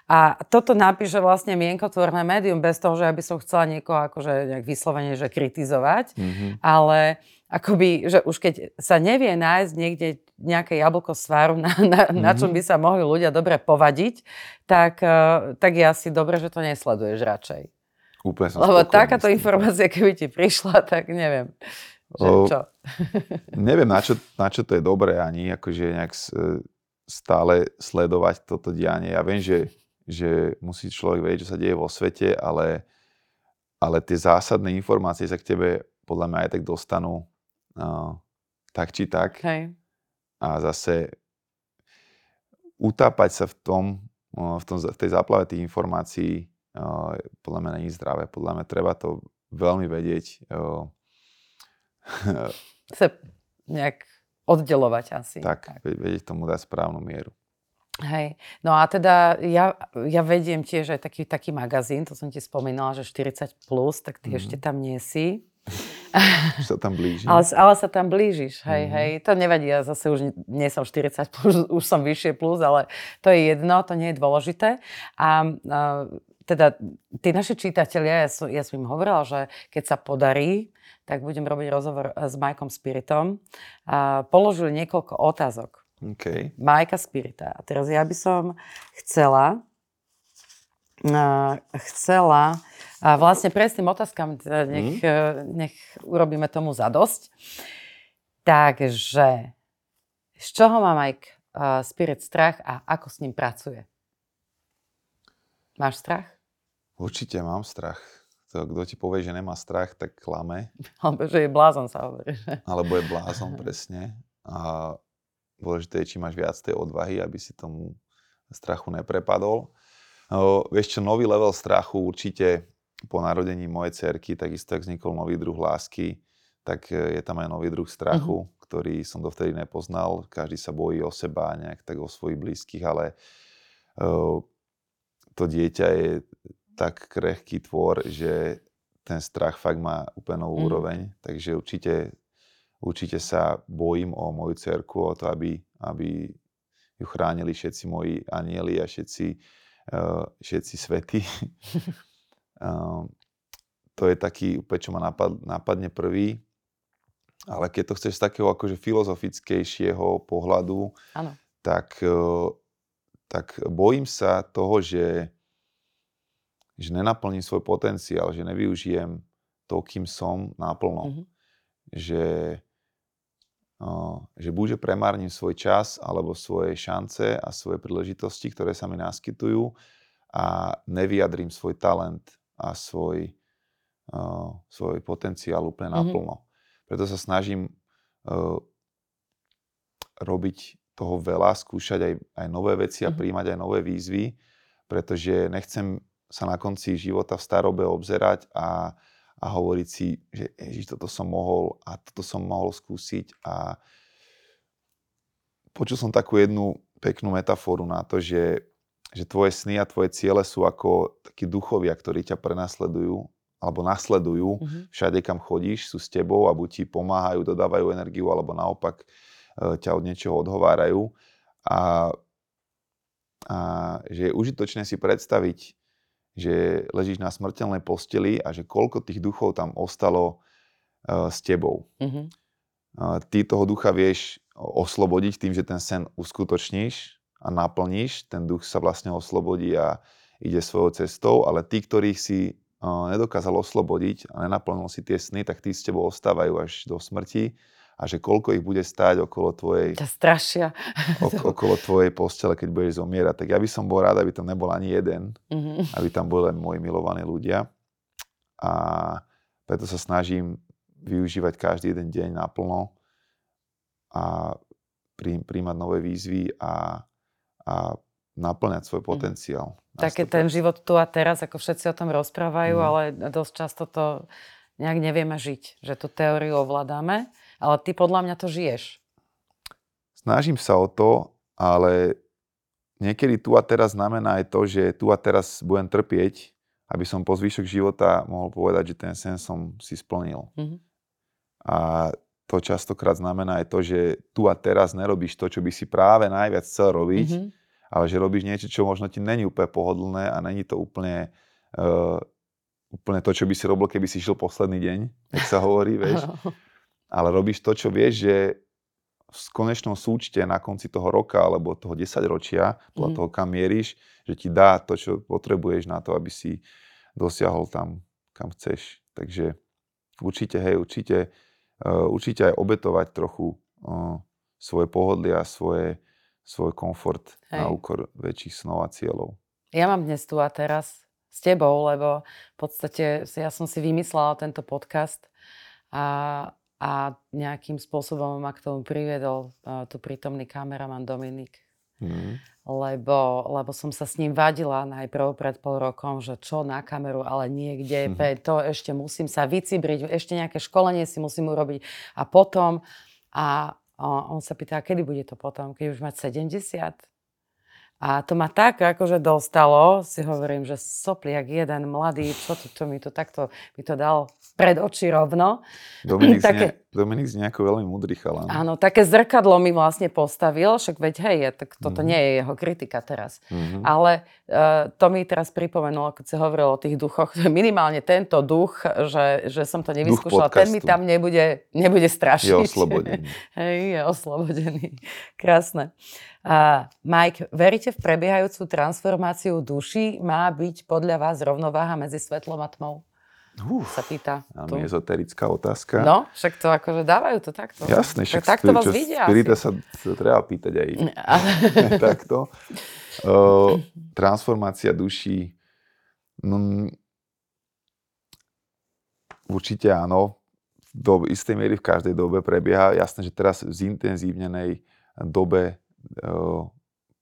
A toto napíše vlastne mienkotvorné médium bez toho, že ja by som chcela niekoho akože nejak vyslovene že kritizovať, mm-hmm. ale akoby, že už keď sa nevie nájsť niekde nejaké jablko svaru, na, na, mm-hmm. na čom mhm. by sa mohli ľudia dobre povadiť, tak, tak je asi dobre, že to nesleduješ radšej. Úplne som Lebo takáto informácia, keby ti prišla, tak neviem. Že o, čo? neviem, na čo, na čo to je dobré ani, akože nejak stále sledovať toto dianie. Ja viem, že, že musí človek vedieť, čo sa deje vo svete, ale, ale tie zásadné informácie sa k tebe podľa mňa aj tak dostanú uh, tak či tak. Hej. A zase utápať sa v tom, uh, v, tom, v tej záplave tých informácií podľa mňa není zdravé. Podľa mňa treba to veľmi vedieť. Chce nejak oddelovať asi. Tak, tak, vedieť tomu dať správnu mieru. Hej, no a teda ja, ja vediem tiež aj taký, taký magazín, to som ti spomínala, že 40+, plus, tak ty mm. ešte tam nie si. sa tam blížim. Ale, ale sa tam blížiš, hej, mm. hej. To nevadí, ja zase už nie som 40 plus, už som vyššie plus, ale to je jedno, to nie je dôležité. A, a teda tí naši čítatelia, ja som, ja som im hovorila, že keď sa podarí, tak budem robiť rozhovor s Majkom Spiritom. A položili niekoľko otázok. Okay. Majka Spirita. A teraz ja by som chcela chcela a vlastne presným otázkam, teda nech, mm. nech urobíme tomu zadosť. Takže, z čoho má Mike Spirit strach a ako s ním pracuje? Máš strach? Určite mám strach. To, kto ti povie, že nemá strach, tak klame. Alebo že je blázon, sa hovorí. Alebo je blázon, presne. A dôležité je, či máš viac tej odvahy, aby si tomu strachu neprepadol. O, vieš čo, nový level strachu určite po narodení mojej cerky, takisto ak vznikol nový druh lásky, tak e, je tam aj nový druh strachu, mm-hmm. ktorý som dovtedy nepoznal. Každý sa bojí o seba, nejak tak o svojich blízkych, ale o, to dieťa je tak krehký tvor, že ten strach fakt má úplne novú mm. úroveň. Takže určite, určite sa bojím o moju cerku, o to, aby, aby ju chránili všetci moji anieli a všetci, uh, všetci svety. uh, to je taký úplne, čo ma napad, napadne prvý. Ale keď to chceš z takého akože filozofickejšieho pohľadu, ano. tak, uh, tak bojím sa toho, že že nenaplním svoj potenciál, že nevyužijem to, kým som naplno. Mm-hmm. Že, uh, že buď premárnim svoj čas alebo svoje šance a svoje príležitosti, ktoré sa mi naskytujú a nevyjadrím svoj talent a svoj, uh, svoj potenciál úplne mm-hmm. naplno. Preto sa snažím uh, robiť toho veľa, skúšať aj, aj nové veci a mm-hmm. príjmať aj nové výzvy, pretože nechcem sa na konci života v starobe obzerať a, a hovoriť si, že ježiš, toto som mohol a toto som mohol skúsiť a počul som takú jednu peknú metaforu na to, že, že tvoje sny a tvoje ciele sú ako takí duchovia, ktorí ťa prenasledujú alebo nasledujú mm-hmm. všade, kam chodíš, sú s tebou a buď ti pomáhajú, dodávajú energiu, alebo naopak e, ťa od niečoho odhovárajú. A, a že je užitočné si predstaviť že ležíš na smrteľnej posteli a že koľko tých duchov tam ostalo uh, s tebou. Mm-hmm. Uh, ty toho ducha vieš oslobodiť tým, že ten sen uskutočníš a naplníš, ten duch sa vlastne oslobodí a ide svojou cestou, ale tí, ktorých si uh, nedokázal oslobodiť a nenaplnil si tie sny, tak tí s tebou ostávajú až do smrti a že koľko ich bude stáť okolo tvojej... Ťa strašia. Ok, okolo tvojej postele, keď budeš zomierať. Tak ja by som bol rád, aby tam nebol ani jeden. Mm-hmm. Aby tam boli len moji milovaní ľudia. A preto sa snažím využívať každý jeden deň naplno a prí, príjmať nové výzvy a, a naplňať svoj mhm. potenciál. Také ten život tu a teraz, ako všetci o tom rozprávajú, mm. ale dosť často to nejak nevieme žiť, že tú teóriu ovládame, ale ty podľa mňa to žiješ. Snažím sa o to, ale niekedy tu a teraz znamená aj to, že tu a teraz budem trpieť, aby som po zvyšok života mohol povedať, že ten sen som si splnil. Mm-hmm. A to častokrát znamená aj to, že tu a teraz nerobíš to, čo by si práve najviac chcel robiť, mm-hmm ale že robíš niečo, čo možno ti není úplne pohodlné a není to úplne, uh, úplne to, čo by si robil, keby si žil posledný deň, jak sa hovorí, vieš. Ale robíš to, čo vieš, že v konečnom súčte na konci toho roka alebo toho 10 ročia, podľa mm. toho, kam mieríš, že ti dá to, čo potrebuješ na to, aby si dosiahol tam, kam chceš. Takže určite, hej, určite, uh, určite aj obetovať trochu uh, svoje pohodlie a svoje, svoj komfort Hej. na úkor väčších snov a cieľov. Ja mám dnes tu a teraz s tebou, lebo v podstate ja som si vymyslela tento podcast a, a nejakým spôsobom ma k tomu priviedol uh, tu prítomný kameraman Dominik. Mm. Lebo, lebo som sa s ním vadila najprv pred pol rokom, že čo na kameru, ale niekde, mm. to ešte musím sa vycibriť, ešte nejaké školenie si musím urobiť a potom a a on sa pýta, kedy bude to potom, keď už mať 70? A to ma tak akože dostalo, si hovorím, že sopliak jeden mladý, čo to, čo mi to takto, mi to dal pred oči rovno. Dominik, také, Dominik znie ako veľmi múdry chalán. Áno, také zrkadlo mi vlastne postavil, však veď hej, tak toto mm-hmm. nie je jeho kritika teraz. Mm-hmm. Ale uh, to mi teraz pripomenulo, keď si hovoril o tých duchoch, minimálne tento duch, že, že som to nevyskúšala, ten mi tam nebude, nebude strašiť. Je oslobodený. hej, je oslobodený. Krásne. Uh, Mike, veríte v prebiehajúcu transformáciu duši? Má byť podľa vás rovnováha medzi svetlom a tmou? Uf, sa pýta. Áno, ezoterická otázka. No, však to akože dávajú to takto. Jasné, však takto vás vidia. Spirita sa, sa treba pýtať aj takto. Uh, transformácia duší. No, určite áno. Do istej miery v každej dobe prebieha. Jasné, že teraz v zintenzívnenej dobe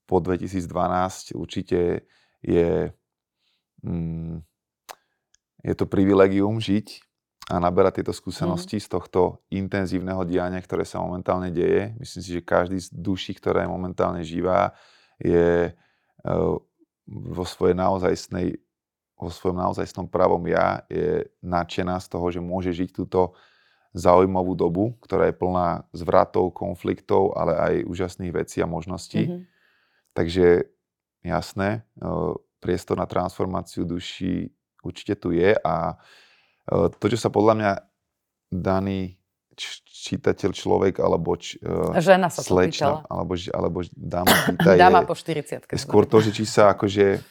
po 2012 určite je, mm, je to privilegium žiť a naberať tieto skúsenosti mm. z tohto intenzívneho diania, ktoré sa momentálne deje. Myslím si, že každý z duší, ktorá je momentálne živá, je vo svojej naozajstnej vo svojom naozajstnom pravom ja je nadšená z toho, že môže žiť túto zaujímavú dobu, ktorá je plná zvratov, konfliktov, ale aj úžasných vecí a možností. Mm-hmm. Takže jasné, priestor na transformáciu duši určite tu je a to, čo sa podľa mňa daný čítateľ, človek alebo č, Žena sa slečna, alebo, alebo dáma pýta dáma po 40 je skôr to, že či sa akože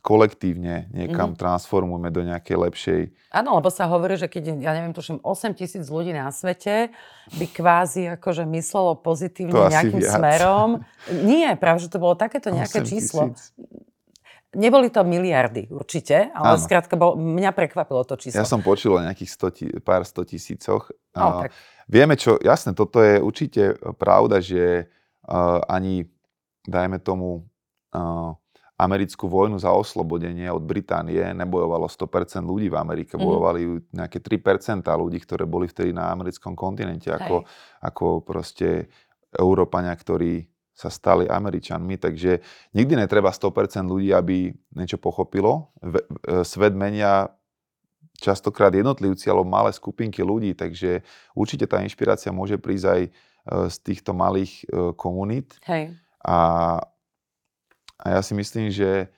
kolektívne niekam mm-hmm. transformujeme do nejakej lepšej... Áno, lebo sa hovorí, že keď, ja neviem, tuším, 8 tisíc ľudí na svete by kvázi akože myslelo pozitívne to nejakým smerom. Nie, práve, že to bolo takéto nejaké číslo. Neboli to miliardy určite, ale Áno. skrátka bol, mňa prekvapilo to číslo. Ja som počul o nejakých 100, pár 100 tisícoch. No, tak. Vieme čo, jasné, toto je určite pravda, že uh, ani, dajme tomu, uh, americkú vojnu za oslobodenie od Británie nebojovalo 100% ľudí v Amerike, mm. bojovali nejaké 3% ľudí, ktoré boli vtedy na americkom kontinente, ako, ako proste Európania, ktorí sa stali Američanmi, takže nikdy netreba 100% ľudí, aby niečo pochopilo. E, svet menia častokrát jednotlivci alebo malé skupinky ľudí, takže určite tá inšpirácia môže prísť aj e, z týchto malých e, komunít. Hej. A a ja si myslím, že,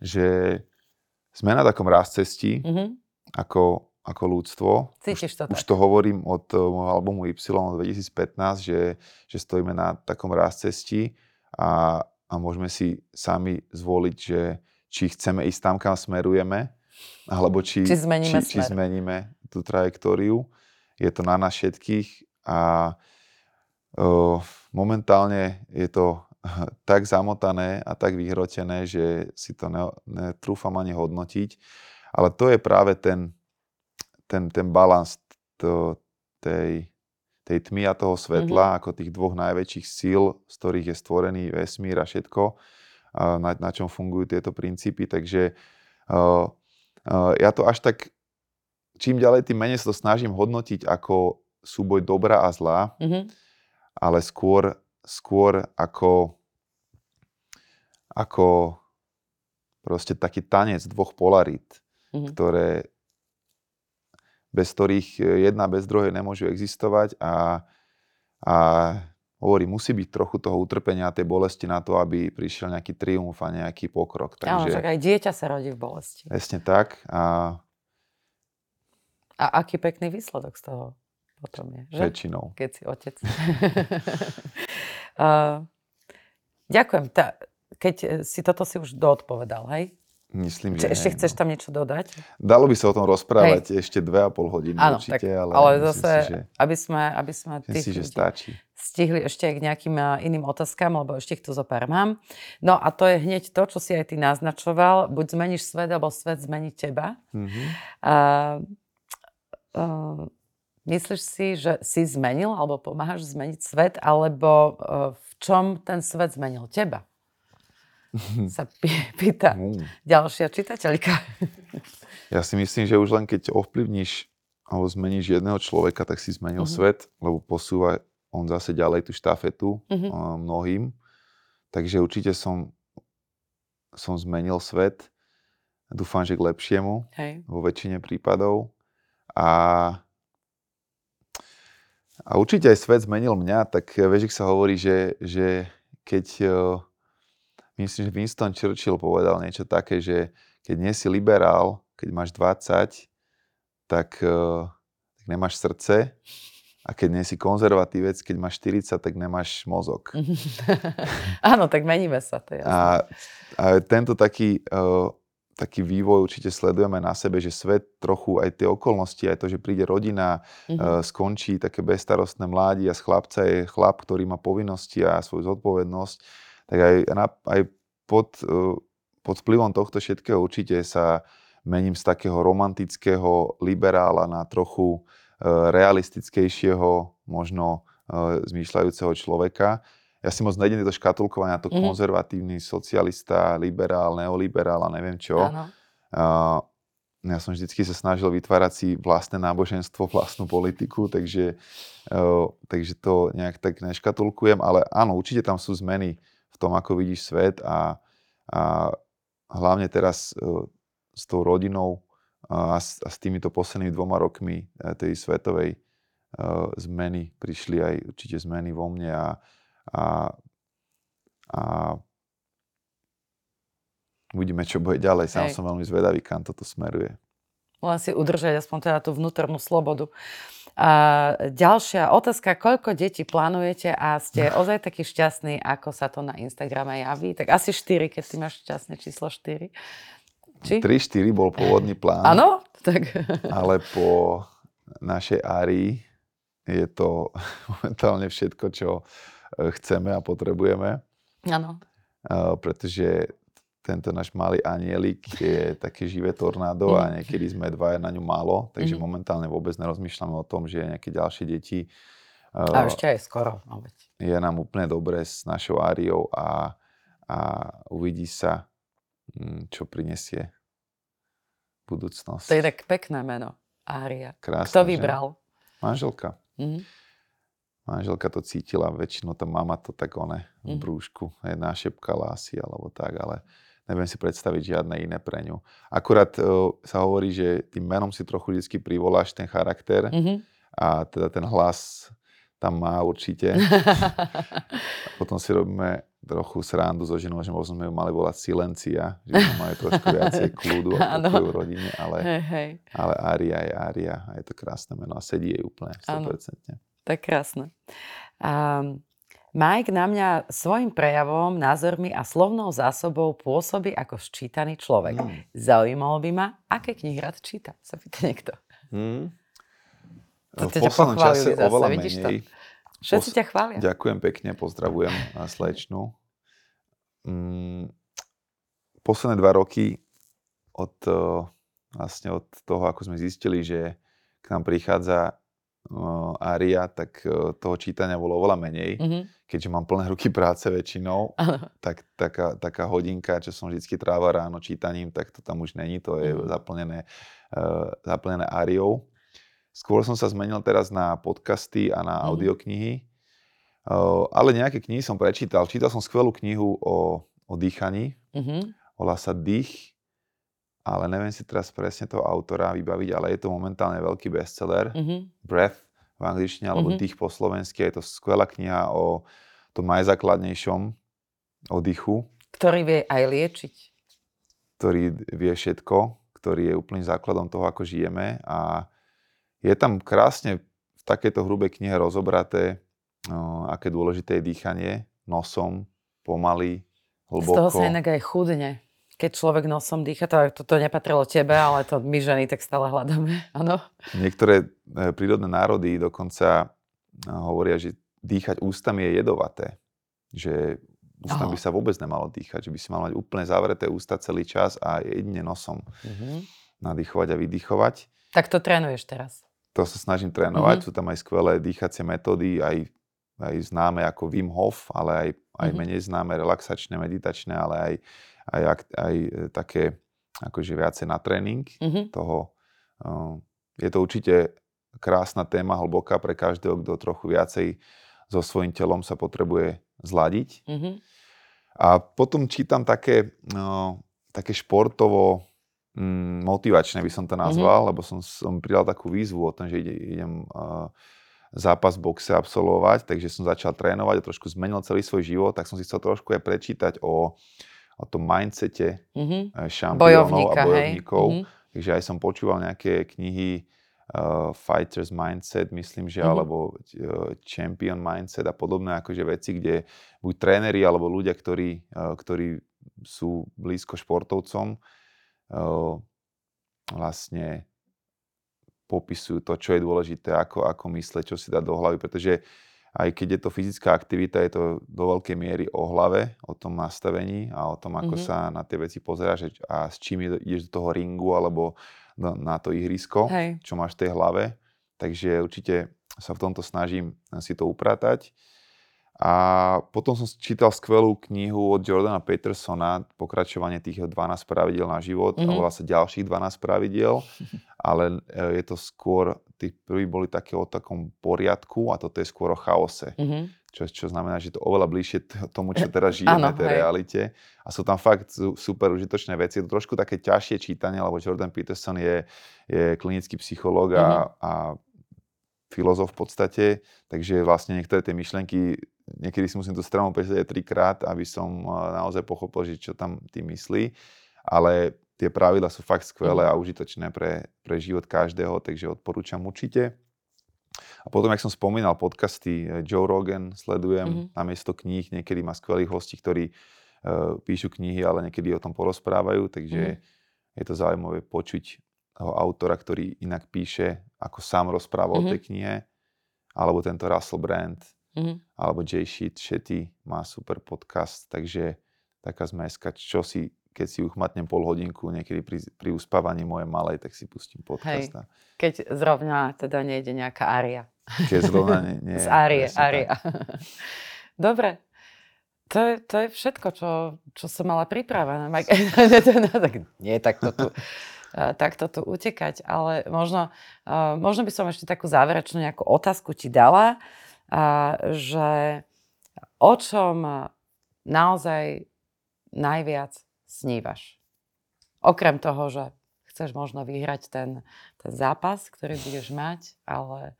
že sme na takom rast cesti mm-hmm. ako, ako ľudstvo. Cítiš to už, tak? Už to hovorím od uh, môjho albumu Y 2015, že, že stojíme na takom rast cesti a, a môžeme si sami zvoliť, že či chceme ísť tam, kam smerujeme, alebo či, či, zmeníme, či, či zmeníme tú trajektóriu. Je to na nás všetkých a uh, momentálne je to tak zamotané a tak vyhrotené, že si to ne, netrúfam ani hodnotiť. Ale to je práve ten, ten, ten balans tej, tej tmy a toho svetla, mm-hmm. ako tých dvoch najväčších síl, z ktorých je stvorený vesmír a všetko, na, na čom fungujú tieto princípy. Takže uh, uh, ja to až tak, čím ďalej, tým menej sa to snažím hodnotiť ako súboj dobra a zla, mm-hmm. ale skôr, skôr ako, ako proste taký tanec dvoch polarít, mm-hmm. ktoré bez ktorých e, jedna bez druhej nemôžu existovať a, a hovorí, musí byť trochu toho utrpenia a tej bolesti na to, aby prišiel nejaký triumf a nejaký pokrok. Takže, Áno, však aj dieťa sa rodí v bolesti. Presne tak. A, a aký pekný výsledok z toho potom je, že? Väčšinou. Keď si otec. uh, ďakujem. Ta, keď si toto si už doodpovedal, hej? Myslím, že Ešte chceš no. tam niečo dodať? Dalo by sa o tom rozprávať hej. ešte dve a pol hodiny Áno, určite, tak, ale, ale zase, si, že, aby sme, aby sme tých si, že stačí. stihli ešte k nejakým iným otázkam, lebo ešte ich tu zo pár mám. No a to je hneď to, čo si aj ty naznačoval. Buď zmeníš svet, alebo svet zmení teba. Mm-hmm. Uh, uh, myslíš si, že si zmenil, alebo pomáhaš zmeniť svet, alebo uh, v čom ten svet zmenil teba? sa pýta ďalšia čitateľka. Ja si myslím, že už len keď ovplyvníš alebo zmeníš jedného človeka, tak si zmenil uh-huh. svet, lebo posúva on zase ďalej tú štafetu uh-huh. mnohým. Takže určite som, som zmenil svet. Dúfam, že k lepšiemu Hej. vo väčšine prípadov. A, a určite aj svet zmenil mňa, tak vieš, sa hovorí, že, že keď myslím, že Winston Churchill povedal niečo také, že keď nie si liberál, keď máš 20, tak, uh, tak nemáš srdce a keď nie si konzervatívec, keď máš 40, tak nemáš mozog. Áno, tak meníme sa, to je. A, a tento taký, taký vývoj určite sledujeme na sebe, že svet trochu aj tie okolnosti, aj to, že príde rodina, mm-hmm. uh, skončí také bezstarostné mládi a z chlapca je chlap, ktorý má povinnosti a svoju zodpovednosť tak aj, aj pod, e, pod vplyvom tohto všetkého určite sa mením z takého romantického liberála na trochu e, realistickejšieho, možno e, zmýšľajúceho človeka. Ja si moc nejdem do škatulkovania, to mm. konzervatívny socialista, liberál, neoliberál a neviem čo. Áno. ja som vždycky sa snažil vytvárať si vlastné náboženstvo, vlastnú politiku, takže, takže to nejak tak neškatulkujem, ale áno, určite tam sú zmeny v tom, ako vidíš svet a, a hlavne teraz e, s tou rodinou a s, a s týmito poslednými dvoma rokmi e, tej svetovej uh, zmeny prišli aj určite zmeny vo mne a, a, a uvidíme, čo bude ďalej. Sám Hej. som veľmi zvedavý, kam toto smeruje. Len si udržať aspoň teda tú vnútornú slobodu. A ďalšia otázka, koľko detí plánujete a ste ozaj taký šťastný, ako sa to na Instagrame javí? Tak asi 4, keď si máš šťastné číslo 4. Či? 3-4 bol pôvodný plán. Áno? Tak. Ale po našej árii je to momentálne všetko, čo chceme a potrebujeme. Áno. Pretože tento náš malý anielik je také živé tornádo a mhm. niekedy sme dva na ňu málo, takže mm-hmm. momentálne vôbec nerozmýšľame o tom, že nejaké ďalšie deti. A uh, ešte aj skoro. No je nám úplne dobre s našou Áriou a, a uvidí sa, mm, čo prinesie budúcnosť. To je tak pekné meno, Ária. Krásne, Kto vybral? Že? Manželka. Mm-hmm. Manželka to cítila, väčšinou tá mama to tak one v mhm. brúšku, jedna šepkala asi, alebo tak, ale neviem si predstaviť žiadne iné pre ňu. Akurát uh, sa hovorí, že tým menom si trochu vždy privoláš ten charakter mm-hmm. a teda ten hlas tam má určite. potom si robíme trochu srandu so ženou, že možno sme ju mali volať Silencia, že majú trošku viacej kľudu a v rodine, ale, hey, hey. ale Aria je Aria a je to krásne meno a sedí jej úplne 100%. Ano, tak krásne. Um, Mike na mňa svojim prejavom, názormi a slovnou zásobou pôsobí ako sčítaný človek. Mm. Zaujímalo by ma, aké knihy rád číta, sa pýta niekto. Mm. To v poslednom čase zase, oveľa menej. To? Všetci Pos- ťa chvália. Ďakujem pekne, pozdravujem na slečnu. Mm, posledné dva roky od, vlastne od toho, ako sme zistili, že k nám prichádza ária, tak toho čítania bolo oveľa menej. Mm-hmm. Keďže mám plné ruky práce väčšinou, tak taká, taká hodinka, čo som vždy trávil ráno čítaním, tak to tam už není, to je mm-hmm. zaplnené, uh, zaplnené áriou. Skôr som sa zmenil teraz na podcasty a na mm-hmm. audioknihy, uh, ale nejaké knihy som prečítal. Čítal som skvelú knihu o, o dýchaní, mm-hmm. volá sa Dých, ale neviem si teraz presne toho autora vybaviť, ale je to momentálne veľký bestseller. Mm-hmm. Breath v angličtine, alebo mm-hmm. Dých po slovensky. Je to skvelá kniha o tom najzákladnejšom, o dýchu. Ktorý vie aj liečiť. Ktorý vie všetko, ktorý je úplným základom toho, ako žijeme. A je tam krásne v takejto hrubej knihe rozobraté, no, aké dôležité je dýchanie nosom, pomaly, hlboko. Z toho sa inak aj chudne keď človek nosom dýcha, to, toto nepatrilo tebe, ale to my ženy tak stále hľadáme, áno? Niektoré e, prírodné národy dokonca e, hovoria, že dýchať ústami je jedovaté. Že ústam by sa vôbec nemalo dýchať, že by si mal mať úplne zavreté ústa celý čas a jedine nosom mm-hmm. nadýchovať a vydýchovať. Tak to trénuješ teraz? To sa snažím trénovať, mm-hmm. sú tam aj skvelé dýchacie metódy, aj, aj známe ako Wim Hof, ale aj, aj mm-hmm. menej známe relaxačné, meditačné, ale aj aj, aj e, také akože viacej na tréning mm-hmm. toho. Je to určite krásna téma, hlboká pre každého, kto trochu viacej so svojím telom sa potrebuje zladiť. Mm-hmm. A potom čítam také, no, také športovo mm, motivačné by som to nazval, mm-hmm. lebo som, som pridal takú výzvu o tom, že ide, idem uh, zápas boxe absolvovať, takže som začal trénovať a trošku zmenil celý svoj život, tak som si chcel trošku aj prečítať o o tom mindsete mm-hmm. šampiónov a bojovníkov. Hej. Mm-hmm. Takže aj som počúval nejaké knihy uh, Fighters Mindset, myslím, že, mm-hmm. alebo uh, Champion Mindset a podobné akože veci, kde buď tréneri alebo ľudia, ktorí, uh, ktorí sú blízko športovcom, uh, vlastne popisujú to, čo je dôležité, ako, ako mysleť, čo si dá do hlavy, pretože aj keď je to fyzická aktivita, je to do veľkej miery o hlave, o tom nastavení a o tom, ako mm-hmm. sa na tie veci pozeráš a s čím ideš do toho ringu alebo na to ihrisko, Hej. čo máš v tej hlave. Takže určite sa v tomto snažím si to upratať. A potom som čítal skvelú knihu od Jordana Petersona, pokračovanie tých 12 pravidel na život, mm-hmm. a volá sa ďalších 12 pravidel, ale e, je to skôr, tí prví boli také o takom poriadku a toto je skôr o chaose. Mm-hmm. Čo, čo znamená, že to oveľa bližšie tomu, čo teraz žijeme, tej realite. A sú tam fakt super užitočné veci. Je to trošku také ťažšie čítanie, lebo Jordan Peterson je, je klinický psychológ mm-hmm. a, a filozof v podstate, takže vlastne niektoré tie myšlenky niekedy si musím tú stranu prečítať aj trikrát, aby som eh, naozaj pochopil, že čo tam tým myslí. Ale tie pravidla sú fakt skvelé mhm. a užitočné pre, pre život každého, takže odporúčam určite. A potom, jak som spomínal, podcasty eh, Joe Rogan sledujem mm-hmm. namiesto kníh. Niekedy má skvelých hostí, ktorí uh, píšu knihy, ale niekedy o tom porozprávajú, takže mm-hmm. je to zaujímavé počuť toho autora, ktorý inak píše, ako sám rozpráva mm-hmm. o tej mhm. knihe, alebo tento Russell Brand, mm-hmm. alebo Jay Shetty má super podcast, takže taká zmeska, čo si, keď si uchmatnem pol hodinku niekedy pri, pri uspávaní mojej malej, tak si pustím podcast. Hej. Keď zrovna teda nejde nejaká ária. Keď zrovna nie, nie Z árie, ária. Dobre, to je, to je všetko, čo, čo som mala pripravené. nie, tak to tu, takto tu utekať, ale možno, možno by som ešte takú záverečnú nejakú otázku ti dala a že o čom naozaj najviac snívaš. Okrem toho, že chceš možno vyhrať ten, ten zápas, ktorý budeš mať, ale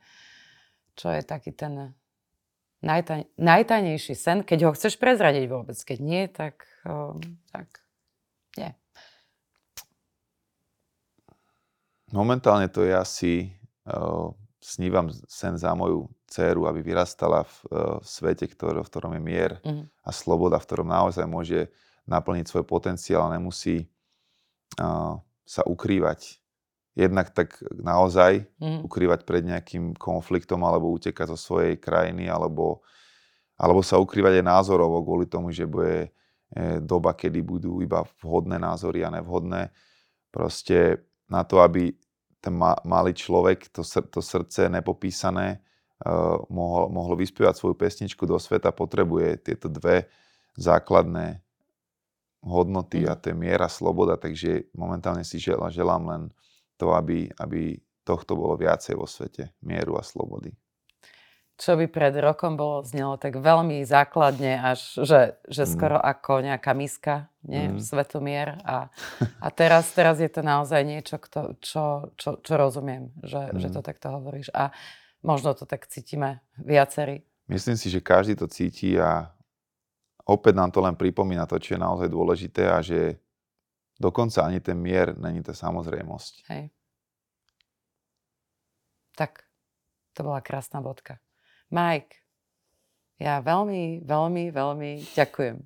čo je taký ten najtaj, najtajnejší sen, keď ho chceš prezradiť vôbec. Keď nie, tak, um, tak nie. Momentálne to je asi uh, snívam sen za moju dceru, aby vyrastala v, e, v svete, ktorý, v ktorom je mier mm. a sloboda, v ktorom naozaj môže naplniť svoj potenciál a nemusí uh, sa ukrývať. Jednak tak naozaj mm. ukrývať pred nejakým konfliktom alebo utekať zo svojej krajiny alebo, alebo sa ukrývať aj názorovo kvôli tomu, že bude e, doba, kedy budú iba vhodné názory a nevhodné. Proste na to, aby ten ma, malý človek, to, sr- to srdce nepopísané, uh, mohol, mohol vyspievať svoju pesničku do sveta, potrebuje tieto dve základné hodnoty a Mhm. to je miera, sloboda, takže momentálne si želám, želám len to, aby, aby tohto bolo viacej vo svete, mieru a slobody. Čo by pred rokom bolo, znelo tak veľmi základne, až že, že Mm. skoro ako nejaká miska, nie? Mm. Svetomier. A, a teraz, teraz je to naozaj niečo, kto, čo, čo, čo rozumiem, že, že Mm. to takto hovoríš. A možno to tak cítime viacerí. Myslím si, že každý to cíti a opäť nám to len pripomína to, čo je naozaj dôležité a že dokonca ani ten mier není to samozrejmosť. Hej. Tak, to bola krásna bodka. Mike, ja veľmi, veľmi, veľmi ďakujem,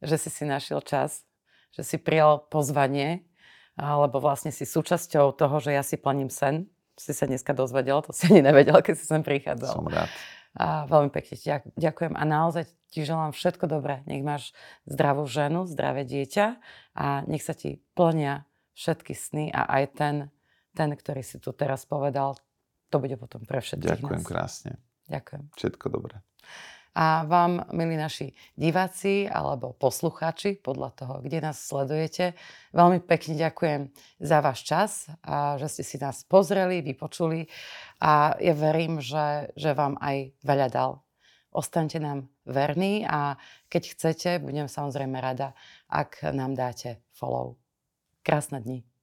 že si si našiel čas, že si prijal pozvanie, alebo vlastne si súčasťou toho, že ja si plním sen. Si sa dneska dozvedel, to si ani nevedel, keď si sem prichádzal. Som rád. A veľmi pekne ti ďak- ďakujem a naozaj ti želám všetko dobré. Nech máš zdravú ženu, zdravé dieťa a nech sa ti plnia všetky sny a aj ten, ten, ktorý si tu teraz povedal, to bude potom pre všetkých Ďakujem nás. krásne. Ďakujem. Všetko dobré. A vám, milí naši diváci alebo poslucháči, podľa toho, kde nás sledujete, veľmi pekne ďakujem za váš čas a že ste si nás pozreli, vypočuli a ja verím, že, že vám aj veľa dal. Ostaňte nám verní a keď chcete, budem samozrejme rada, ak nám dáte follow. Krásne dni.